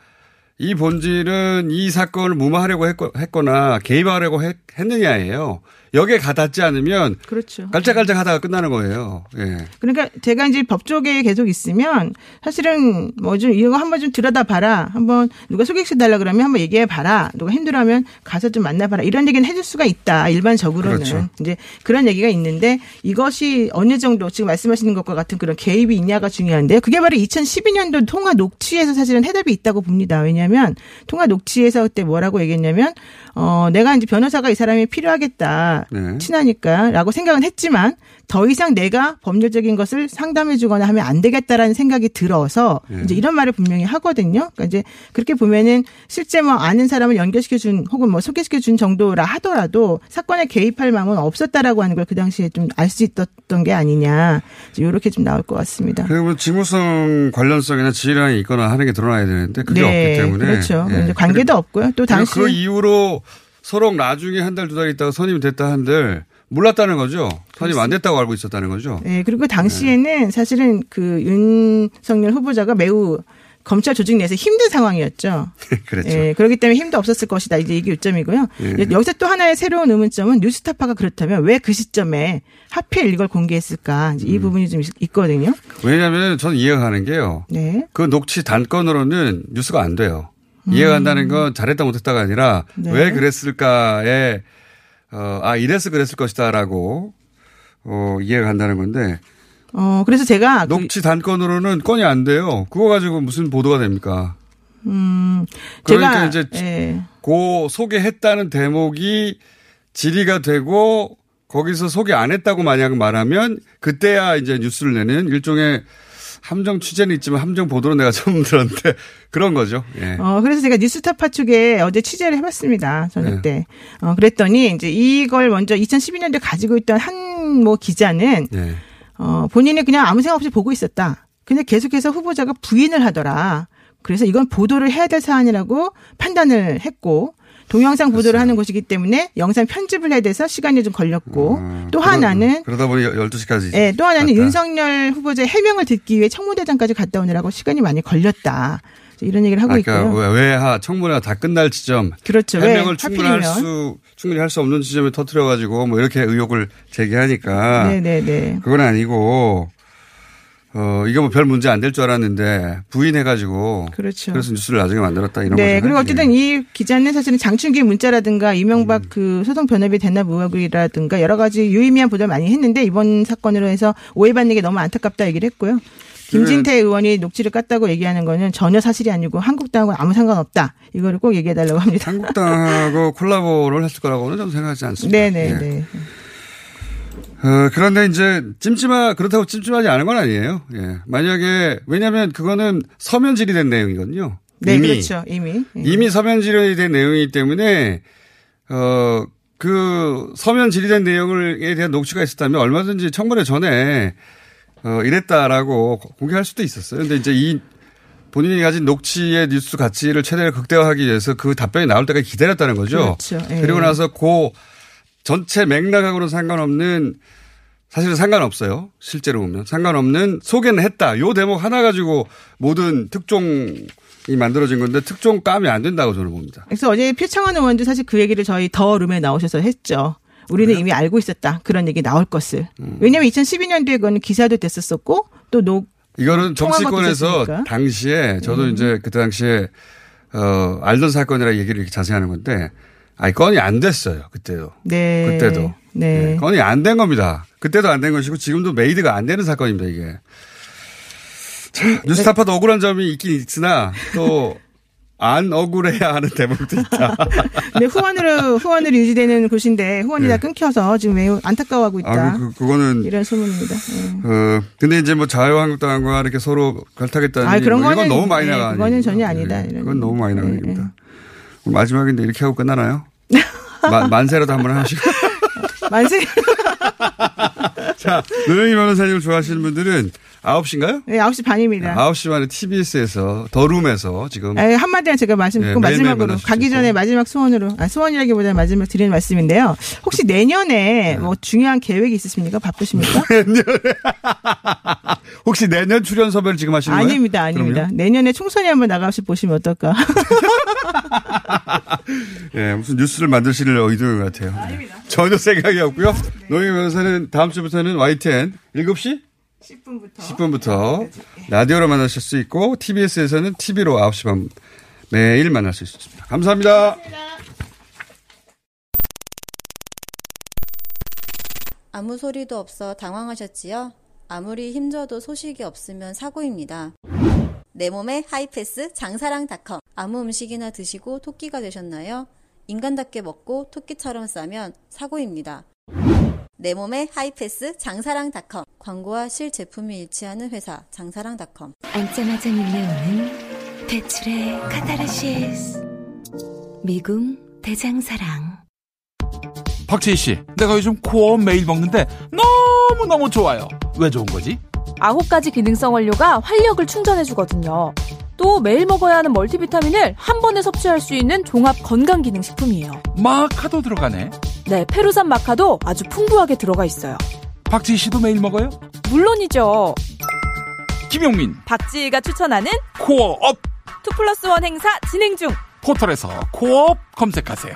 이 본질은 이 사건을 무마하려고 했거, 했거나 개입하려고 했, 했느냐예요. 여기에 가닿지 않으면 그렇죠. 깔짝깔짝 하다가 끝나는 거예요. 예. 그러니까 제가 이제 법조계에 계속 있으면 사실은 뭐 좀 이거 한번 좀 들여다 봐라. 한번 누가 소개시켜 달라 그러면 한번 얘기해 봐라. 누가 힘들어하면 가서 좀 만나 봐라. 이런 얘기는 해줄 수가 있다. 일반적으로는 그렇죠. 이제 그런 얘기가 있는데 이것이 어느 정도 지금 말씀하시는 것과 같은 그런 개입이 있냐가 중요한데 그게 바로 2012년도 통화 녹취에서 사실은 해답이 있다고 봅니다. 왜냐하면 통화 녹취에서 그때 뭐라고 얘기했냐면 어 내가 이제 변호사가 이 사람이 필요하겠다. 네. 친하니까라고 생각은 했지만 더 이상 내가 법률적인 것을 상담해 주거나 하면 안 되겠다라는 생각이 들어서 네. 이제 이런 말을 분명히 하거든요. 그러니까 이제 그렇게 보면은 실제 뭐 아는 사람을 연결시켜 준 혹은 뭐 소개시켜 준 정도라 하더라도 사건에 개입할 마음은 없었다라고 하는 걸 그 당시에 좀 알 수 있었던 게 아니냐 이렇게 좀 나올 것 같습니다. 그리고 뭐 직무성 관련성이나 지휘량이 있거나 하는 게 드러나야 되는데 그게 네, 없기 때문에. 그렇죠. 예. 이제 관계도 없고요. 또 당시 그 이후로 서로 나중에 한 달 두 달 있다가 선임이 됐다 한들 몰랐다는 거죠. 선임 안 됐다고 알고 있었다는 거죠. 네, 그리고 당시에는 사실은 그 윤석열 후보자가 매우 검찰 조직 내에서 힘든 상황이었죠. 그랬죠. 예, 그렇기 때문에 힘도 없었을 것이다. 이제 이게 요점이고요. 예. 여기서 또 하나의 새로운 의문점은 뉴스타파가 그렇다면 왜 그 시점에 하필 이걸 공개했을까? 이제 음. 이 부분이 좀 있- 있거든요. 왜냐하면 저는 이해가 가는 게요. 네. 그 녹취 단건으로는 뉴스가 안 돼요. 이해가 간다는 건 잘했다 못했다가 아니라 음. 네. 왜 그랬을까에 어, 아 이래서 그랬을 것이다라고 어, 이해가 간다는 건데 어, 그래서 제가 그- 녹취 단건으로는 건이 안 돼요. 그거 가지고 무슨 보도가 됩니까? 음, 그러니까 제가 이제 예. 고 소개했다는 대목이 질의가 되고 거기서 소개 안 했다고 만약 말하면 그때야 이제 뉴스를 내는 일종의 함정 취재는 있지만 함정 보도는 내가 처음 들었는데 그런 거죠. 예. 어, 그래서 제가 뉴스타파 쪽에 어제 취재를 해봤습니다. 저녁 네. 때. 어, 그랬더니 이제 이걸 먼저 2012년도에 가지고 있던 한 뭐 기자는 네. 어, 본인이 그냥 아무 생각 없이 보고 있었다. 근데 계속해서 후보자가 부인을 하더라. 그래서 이건 보도를 해야 될 사안이라고 판단을 했고 동영상 보도를 하는 곳이기 때문에 영상 편집을 해야 돼서 시간이 좀 걸렸고 음, 또 그러- 하나는 그러다 보니 12시까지. 예, 또 하나는 윤석열 후보자의 해명을 듣기 위해 청문대장까지 갔다 오느라고 시간이 많이 걸렸다. 이런 얘기를 하고 아까 있고요. 왜, 외하 청문회가 다 끝날 지점 그렇죠. 왜 해명을 충분히 할. 수 충분히 할 수 없는 지점에 터트려 가지고 뭐 이렇게 의혹을 제기하니까 네네네. 그건 아니고 어 이거 뭐별 문제 안 될 줄 알았는데 부인해 가지고 그렇죠. 그래서 뉴스를 나중에 만들었다 이런 네, 거죠. 그리고 어쨌든 이 기자는 사실은 장충기 문자라든가 이명박 음. 그 소송 변협의 대납 의혹이라든가 여러 가지 유의미한 보도를 많이 했는데 이번 사건으로 해서 오해받는 게 너무 안타깝다 얘기를 했고요. 김진태 네. 의원이 녹취를 깠다고 얘기하는 거는 전혀 사실이 아니고 한국당하고 아무 상관없다. 이거를 꼭 얘기해달라고 합니다. 한국당하고 콜라보를 했을 거라고는 좀 생각하지 않습니다. 네네네. 예. 어, 그런데 이제 찜찜하 그렇다고 찜찜하지 않은 건 아니에요. 예. 만약에 왜냐하면 그거는 서면 질의된 내용이거든요. 네, 이미 그렇죠. 이미. 예. 이미 서면 대한 내용이기 때문에 어, 그 서면 질의된 내용에 대한 녹취가 있었다면 얼마든지 청문회 전에 어, 이랬다라고 공개할 수도 있었어요. 근데 이제 이 본인이 가진 녹취의 뉴스 가치를 최대한 극대화하기 위해서 그 답변이 나올 때까지 기다렸다는 거죠. 그렇죠. 예. 그리고 나서 그 전체 맥락하고는 상관없는 사실은 상관없어요. 실제로 보면 상관없는 소개는 했다. 요 대목 하나 가지고 모든 특종이 만들어진 건데 특종 까면 안 된다고 저는 봅니다. 그래서 어제 표창원 의원도 사실 그 얘기를 저희 더 룸에 나오셔서 했죠. 우리는 이미 알고 있었다. 그런 얘기 나올 것을. 음. 왜냐하면 2012년도에 그거는 기사도 됐었었고 또 녹, 이거는 정치권에서. 당시에 저도 음. 이제 그때 당시에 어 알던 사건이라 얘기를 이렇게 자세히 하는 건데 아니 건이 안 됐어요. 그때도. 네. 그때도. 네. 건이 안 된 겁니다. 그때도 안 된 것이고 지금도 made가 안 되는 사건입니다, 이게. 자, 뉴스타파도 억울한 점이 있긴 있으나 또 안 억울해야 하는 대목도 있다. 근데 후원으로 후원으로 유지되는 곳인데 후원이 다 끊겨서 지금 매우 안타까워하고 있다. 네. 아, 그, 그거는 이런 소문입니다. 예. 어, 근데 이제 뭐 자유한국당과 이렇게 서로 갈타겠다는 아, 그런 뭐 이건 거는, 너무 많이 예, 나가는 그거는. 전혀 아니다, 예, 이런 그건 너무 많이 나가는 예, 얘기입니다. 마지막인데 이렇게 하고 끝나나요? 마- 만세라도 한번 하시고. 만세. 자, 노영희 변호사님을 좋아하시는 분들은 9시인가요? 네, 9시 반입니다. 9시 반에 TBS에서 더룸에서 지금 에, 한마디만 제가 말씀 네, 매일매일 마지막으로 가기 전에 마지막 소원으로 아 소원이라기보다는 마지막 드리는 말씀인데요. 혹시 내년에 뭐 중요한 계획이 있으십니까? 바쁘십니까? 혹시 내년 출연 섭외를 지금 하시는 거예요? 아닙니다, 아닙니다. 그럼요? 내년에 총선에 한번 나가서 보시면 어떨까? 예, 무슨 뉴스를 만드실 의도인 것 같아요. 전혀 생각이 없고요. 노영희 변호사는 다음 주부터는 YTN 7시 10분부터 10분부터 라디오로 만나실 수 있고 TBS에서는 TV로 9시 반 매일 만날 수 있습니다. 감사합니다. 아무 소리도 없어 당황하셨지요? 아무리 힘줘도 소식이 없으면 사고입니다. 내 몸에 하이패스 장사랑닷컴 아무 음식이나 드시고 토끼가 되셨나요? 인간답게 먹고 토끼처럼 싸면 사고입니다. 내 몸에 하이패스 장사랑닷컴 광고와 실제품이 일치하는 회사 장사랑닷컴 앉자마자 밀려오는 대출의 카타르시스 미궁 대장사랑 박재희 씨, 내가 요즘 코어 매일 먹는데 너무너무 좋아요. 왜 좋은 거지? 아홉 가지 기능성 원료가 활력을 충전해주거든요. 또 매일 먹어야 하는 멀티비타민을 한 번에 섭취할 수 있는 종합 건강기능식품이에요. 마카도 들어가네. 네, 페루산 마카도 아주 풍부하게 들어가 있어요. 박재희 씨도 매일 먹어요? 물론이죠. 김용민, 박지희가 추천하는 코어업 two plus one 행사 진행 중. 포털에서 코어업 검색하세요.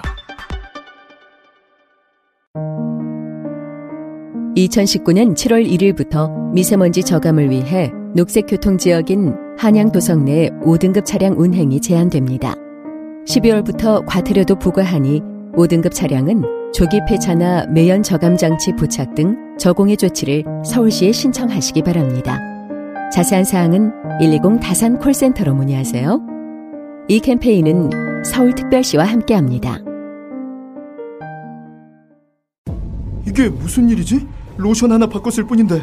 2019년 7월 1일부터 미세먼지 저감을 위해 녹색교통 지역인 한양도성 내 5등급 차량 운행이 제한됩니다. 12월부터 과태료도 부과하니 5등급 차량은 조기 폐차나 매연 저감 장치 부착 등 저공해 조치를 서울시에 신청하시기 바랍니다. 자세한 사항은 120 다산 콜센터로 문의하세요. 이 캠페인은 서울특별시와 함께합니다. 이게 무슨 일이지? 로션 하나 바꿨을 뿐인데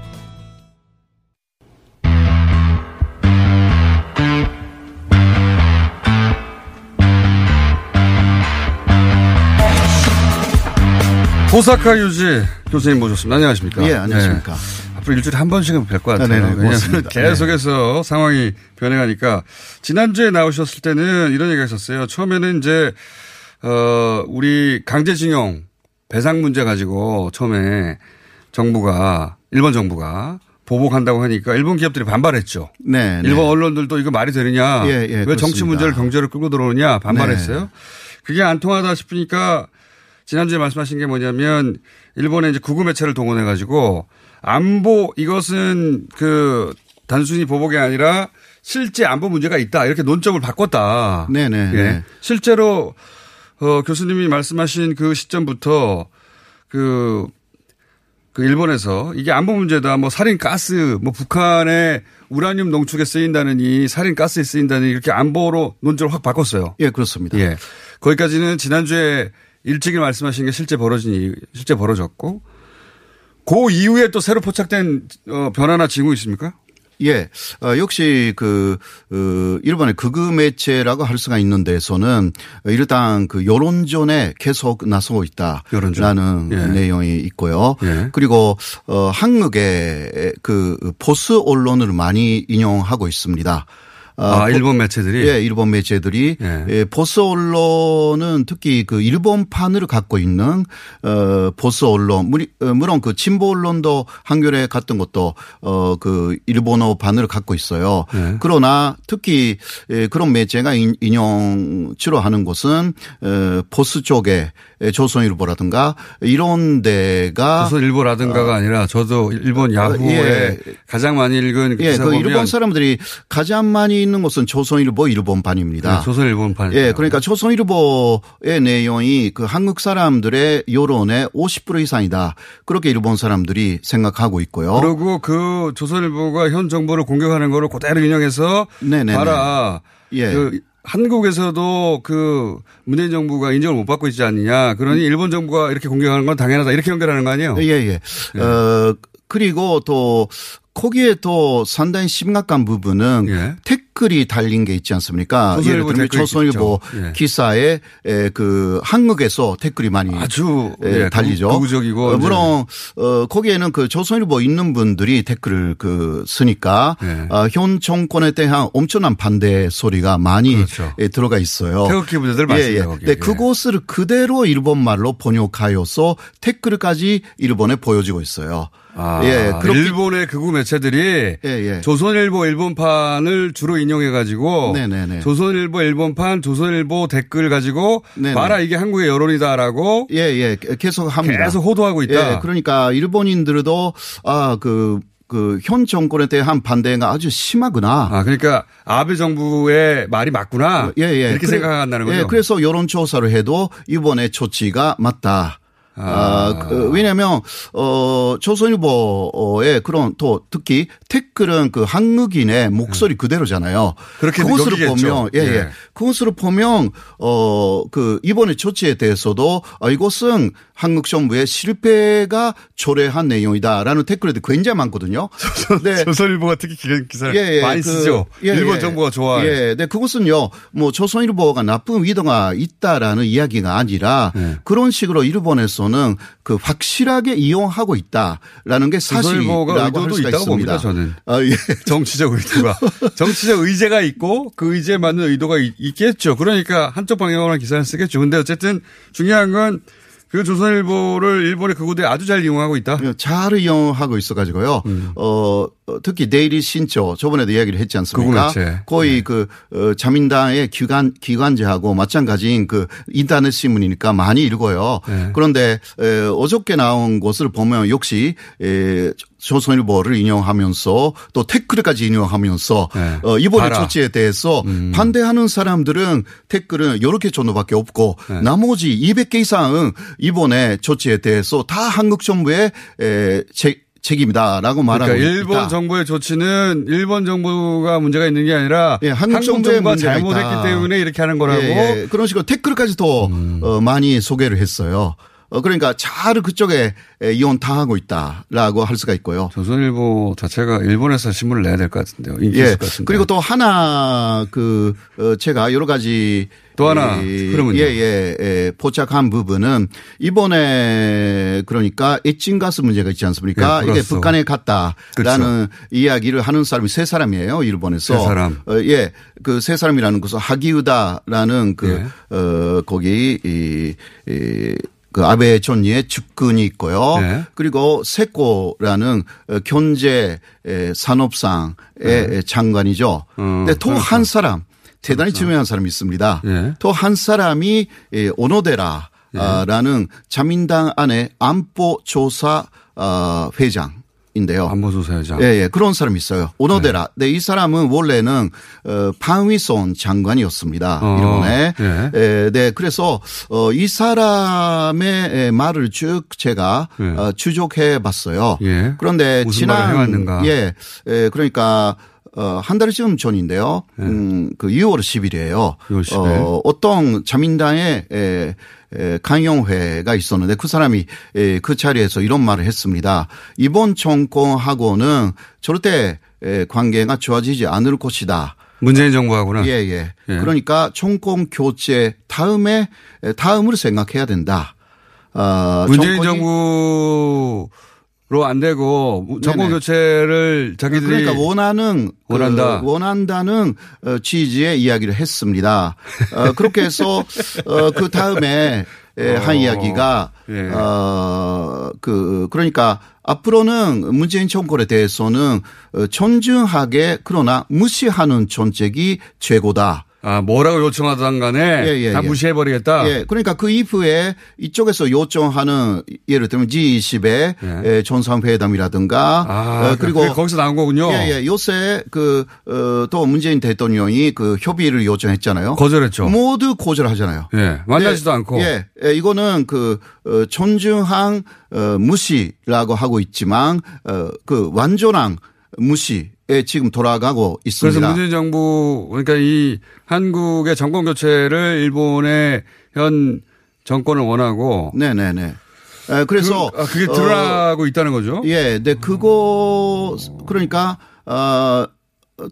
도사카 유지 교수님 모셨습니다. 안녕하십니까? 예, 안녕하십니까. 네. 앞으로 일주일에 한 번씩은 뵐 것 같아요. 네, 네, 왜냐하면 고맙습니다. 계속해서 상황이 변해가니까 지난주에 나오셨을 때는 이런 얘기 하셨어요. 처음에는 이제 어 우리 강제징용 배상 문제 가지고 처음에 정부가 일본 정부가 보복한다고 하니까 일본 기업들이 반발했죠. 네. 일본 언론들도 이거 말이 되느냐. 예, 예, 왜 정치 그렇습니다. 문제를 경제로 끌고 들어오느냐 반발했어요. 네. 그게 안 통하다 싶으니까 지난주에 말씀하신 게 뭐냐면 일본의 이제 구구 매체를 동원해 가지고 안보 이것은 그 단순히 보복이 아니라 실제 안보 문제가 있다 이렇게 논점을 바꿨다. 네네. 예. 네. 실제로 어, 교수님이 말씀하신 그 시점부터 그, 그 일본에서 이게 안보 문제다, 뭐 살인 가스, 뭐 북한의 우라늄 농축에 쓰인다느니 살인 가스에 쓰인다느니 이렇게 안보로 논조를 확 바꿨어요. 예, 그렇습니다. 예. 거기까지는 지난주에 일찍이 말씀하신 게 실제 벌어진, 이- 실제 벌어졌고 그 이후에 또 새로 포착된 어, 변화나 징후 있습니까? 예, 어, 역시 그, 어, 일본의 극우 매체라고 할 수가 있는 데서는 일단 그 여론전에 계속 나서고 있다 라는 예. 내용이 있고요. 예. 그리고 어, 한국의 그 보수 언론을 많이 인용하고 있습니다. 아, 보- 일본 매체들이? 예, 일본 매체들이 예, 보수 언론은 특히 그 일본판을 갖고 있는 어 보수 언론 어, 물론 그 진보 언론도 한겨레 같은 것도 어 그 일본어판을 갖고 있어요. 네. 그러나 특히 예, 그런 매체가 인- 인용 주로 하는 곳은 어 보수 쪽에 예, 조선일보라든가 이런 데가 조선일보라든가가 아니라 저도 일본 야후에 예. 가장 많이 읽은 그 예, 그 일본 사람들이 가장 많이 있는 곳은 조선일보 일본판입니다. 네, 조선일본판. 예, 그러니까 조선일보의 내용이 그 한국 사람들의 여론의 50% 이상이다. 그렇게 일본 사람들이 생각하고 있고요. 그리고 그 조선일보가 현 정부를 공격하는 거를 그대로 인용해서 네네네. 봐라. 예. 그 한국에서도 그 문재인 정부가 인정을 못 받고 있지 않느냐. 그러니 일본 정부가 이렇게 공격하는 건 당연하다. 이렇게 연결하는 거 아니에요? 예, 예. 어, 그리고 또 거기에 또 상당히 심각한 부분은 댓글이 달린 게 있지 않습니까? 예. 예를 들면 조선일보. 예. 기사에 에, 그 한국에서 댓글이 많이 아주 에, 예, 달리죠. 극우적이고 어, 물론 어, 거기에는 그 조선일보 있는 분들이 댓글을 그 쓰니까 예. 어, 현 정권에 대한 엄청난 반대 소리가 많이 그렇죠. 에, 들어가 있어요. 태극기 부대들 예, 많습니다, 예. 거기에. 네, 그곳을 그대로 일본 말로 번역하여서 댓글까지 일본에 보여지고 있어요. 아, 예, 일본의 극우 매체들이 예. 조선일보 일본판을 주로 인용해 가지고 네네네. 조선일보 일본판 조선일보 댓글 가지고 네네. 봐라 이게 한국의 여론이다라고 예, 예. 계속 합니다. 계속 호도하고 있다. 예, 그러니까 일본인들도 아, 그, 그현 정권에 대한 반대가 아주 심하구나. 아, 그러니까 아베 정부의 말이 맞구나. 예, 예. 이렇게 그래- 생각한다는 거죠. 예, 그래서 여론조사를 해도 이번에 조치가 맞다. 아, 그, 왜냐면, 어, 조선일보의 그런 또 특히 댓글은 그 한국인의 목소리 그대로잖아요. 음. 그렇게 그것을 여기겠죠. 보면, 예, 예. 예. 그것을 보면, 어, 그 이번에 조치에 대해서도 아, 이것은 한국 정부의 실패가 초래한 내용이다라는 댓글이 굉장히 많거든요. 네. 조선일보가 특히 기사, 기사를 많이 쓰죠. 일본 정부가 좋아해. 예, 네, 그것은요, 뭐 조선일보가 나쁜 의도가 있다라는 이야기가 아니라 네. 그런 식으로 일본에서 는 그 확실하게 이용하고 있다라는 게 사실이라고 할 의도도 수가 있다고. 봅니다. 저는. 아, 예. 정치적 의도가 정치적 의제가 있고 그 의제에 맞는 의도가 있, 있겠죠. 그러니까 한쪽 방향으로 기사를 쓰겠죠. 근데 어쨌든 중요한 건 그 조선일보를 일본의 극우들이 아주 잘 이용하고 있다. 잘 이용하고 있어가지고요. 음. 어, 어, 특히 데일리 신조 저번에도 이야기를 했지 않습니까? 매체. 거의 그 어, 자민당의 기관 기관제하고 마찬가지인 그 인터넷 신문이니까 많이 읽어요. 네. 그런데 에, 어저께 나온 것을 보면 역시 에, 조선일보를 인용하면서 또 태클까지 인용하면서 네. 어, 이번에 봐라. 음. 조치에 대해서 반대하는 사람들은 댓글은 이렇게 정도밖에 없고 네. 나머지 200개 이상은 이번에 조치에 대해서 다 한국 정부의 에, 책, 책임이다라고 말하고 그러니까 일본 있다. 정부의 조치는 일본 정부가 문제가 있는 게 아니라 예, 한국 한국 정부의 정부가 문제가 잘못했기 있다. 때문에 이렇게 하는 거라고. 음. 예, 예. 그런 식으로 댓글까지도 어, 많이 소개를 했어요. 어, 그러니까 잘 그쪽에 에, 이혼 당하고 있다라고 할 수가 있고요. 조선일보 자체가 일본에서 신문을 내야 될 것 같은데요. 예. 같은데. 그리고 또 하나 그 어, 제가 여러 가지 또 하나 이, 흐름은요? 예, 예, 예, 포착한 부분은 이번에 그러니까 에칭 가스 문제가 있지 않습니까? 예, 이게. 북한에 갔다라는 이야기를 하는 사람이 세 사람이에요. 일본에서. 세 사람. 어, 예. 그 세 사람이라는 것은 하기우다라는 그, 예. 어, 거기 이, 이, 그 아베 존리의 측근이 있고요. 네. 그리고 세코라는 어, 경제 에, 산업상의 네. 장관이죠. 근데 또 그렇죠. 한 사람 대단히 중요한 사람이 있습니다. 예. 또한 사람이 에, 오노데라 예. 아, 라는 자민당 안에 안보 조사 어, 회장 인데요. 안보조 사회자. 예, 예. 그런 사람이 있어요. 오노데라. 네. 이 사람은 원래는 어, 방위손 장관이었습니다. 어, 일본에. 예. 예, 네. 그래서 어, 이 사람의 말을 쭉 제가 예. 어, 추적해 봤어요. 예. 그런데 지난? 예, 예, 그러니까 어, 한 달쯤 전인데요. 음, 그 6월 10일이에요. 6월 10일. 어, 어떤 자민당의 에, 에, 강용회가 있었는데 그 사람이 에, 그 자리에서 이런 말을 했습니다. 이번 정권하고는 절대 에, 관계가 좋아지지 않을 것이다. 문재인 정부하고는. 예, 예. 예. 그러니까 정권 교체 다음에 에, 다음으로 생각해야 된다. 어, 문재인 정부 로안 되고 정권 네네. 교체를 자기들이 그러니까 원하는 그 원한다. 원한다는 어, 취지의 이야기를 했습니다. 어, 그렇게 해서 어, 그 다음에 에, 한 어, 이야기가 예. 어 그 그러니까 앞으로는 문재인 정권에 대해서는 어, 존중하게 그러나 무시하는 정책이 최고다. 아, 뭐라고 요청하던 간에 예, 예, 다 예. 무시해버리겠다. 예, 그러니까 그 이후에 이쪽에서 요청하는 예를 들면 G20의 예. 정상회담이라든가 아, 어, 그리고 그게 거기서 나온 거군요. 예, 예. 요새 그, 어, 또 문재인 대통령이 그 협의를 요청했잖아요. 거절했죠. 모두 거절하잖아요. 예, 만나지도 않고. 예, 예, 이거는 그, 어, 존중한, 어, 무시라고 하고 있지만, 어, 그 완전한 무시에 지금 돌아가고 있습니다. 그래서 문재인 정부 그러니까 이 한국의 정권 교체를 일본의 현 정권을 원하고 네네네. 에, 그래서 그, 아, 그게 어, 드러나고 있다는 거죠. 예, 네, 그거 그러니까 어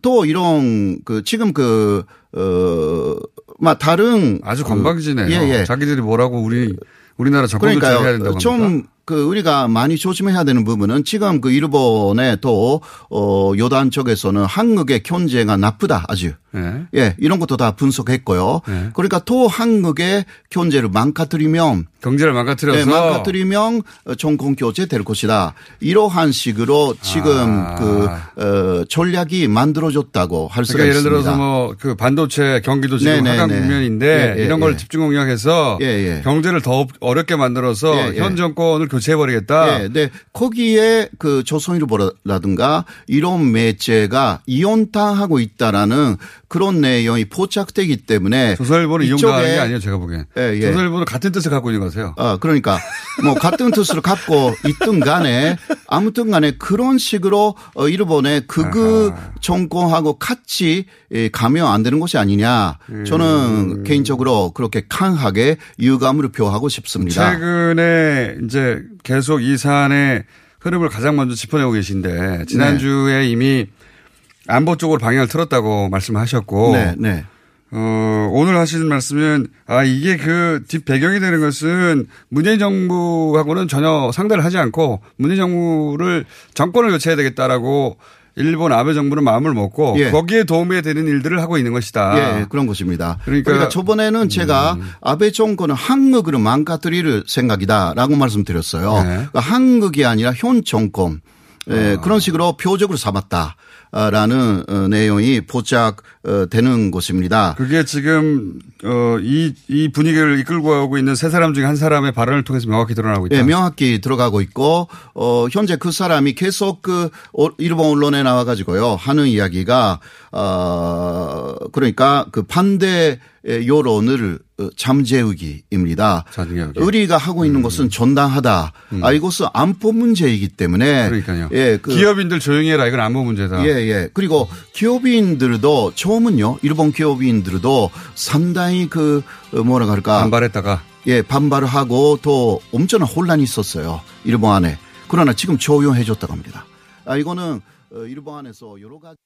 또 이런 그 지금 그 어 막 다른 아주 그- 건방지네요. 예, 예. 자기들이 뭐라고 우리 우리나라 정권 교체를 해야 된다고 그러니까요. 합니까? 좀 그 우리가 많이 조심해야 되는 부분은 지금 그 일본의 또 어, 요단 쪽에서는 한국의 경제가 나쁘다 아주. 예. 예, 이런 것도 다 분석했고요. 네. 그러니까 또 한국의 경제를 망가뜨리면 경제를 망가뜨려서 네, 망가뜨리면 어, 정권 교체 될 것이다. 이러한 식으로 지금 아. 그 어, 전략이 만들어졌다고 할 수가 그러니까 예를 있습니다. 들어서 뭐 그 반도체 경기도 지금 네네네. 하강 국면인데 예, 예, 이런 걸 예. 집중 공략해서 예, 예. 경제를 더 어렵게 만들어서 예, 예. 현 정권을 교체해 버리겠다. 예, 네. 거기에 그 조선일보라든가 이런 매체가 이혼당하고 있다라는 그런 내용이 포착되기 때문에 조선일보는 이용당하는 게 아니에요, 제가 보기엔. 예, 예. 조선일보는 같은 뜻을 갖고 있는 거세요. 아, 그러니까 뭐 같은 뜻을 갖고 있든 간에 아무튼 간에 그런 식으로 어, 일본의 극우 정권하고 같이 예, 가면 안 되는 것이 아니냐. 음. 저는 개인적으로 그렇게 강하게 유감을 표하고 싶습니다. 최근에 이제 계속 이 사안의 흐름을 가장 먼저 짚어내고 계신데 지난주에 네. 이미 안보 쪽으로 방향을 틀었다고 말씀하셨고 네, 네. 어, 오늘 하시는 말씀은 아 이게 그 뒷 배경이 되는 것은 문재인 정부하고는 전혀 상대를 하지 않고 문재인 정부를 정권을 교체해야 되겠다라고 일본 아베 정부는 마음을 먹고 예. 거기에 도움이 되는 일들을 하고 있는 것이다. 예, 그런 것입니다. 그러니까- 그러니까, 저번에는 제가 음. 아베 정권은 한국으로 망가뜨릴 생각이다라고 말씀드렸어요. 네. 그러니까 한국이 아니라 현 정권 예, 아. 그런 식으로 표적으로 삼았다. 라는 어, 내용이 포착되는 것입니다. 그게 지금 어이 이 분위기를 이끌고 가고 있는 세 사람 중에 한 사람의 발언을 통해서 명확히 드러나고 있다. 예, 명확히 들어가고 있고 어 현재 그 사람이 계속 그 어, 일본 언론에 나와 가지고요. 하는 이야기가 어 그러니까 그 반대 여론을 어, 잠재우기입니다. 잠재우기. 우리가 하고 있는 것은 전당하다. 아 이것은 안보 문제이기 때문에 음. 그러니까요. 예, 그 기업인들 조용히 해라. 이건 안보 문제다. 예, 예. 그리고 기업인들도 처음은요. 일본 기업인들도 상당히 그 어, 뭐라 할까 반발했다가 예, 반발을 하고 또 엄청난 혼란이 있었어요. 일본 안에. 그러나 지금 조용해졌다고 합니다. 아, 이거는 어, 일본 안에서 여러 가지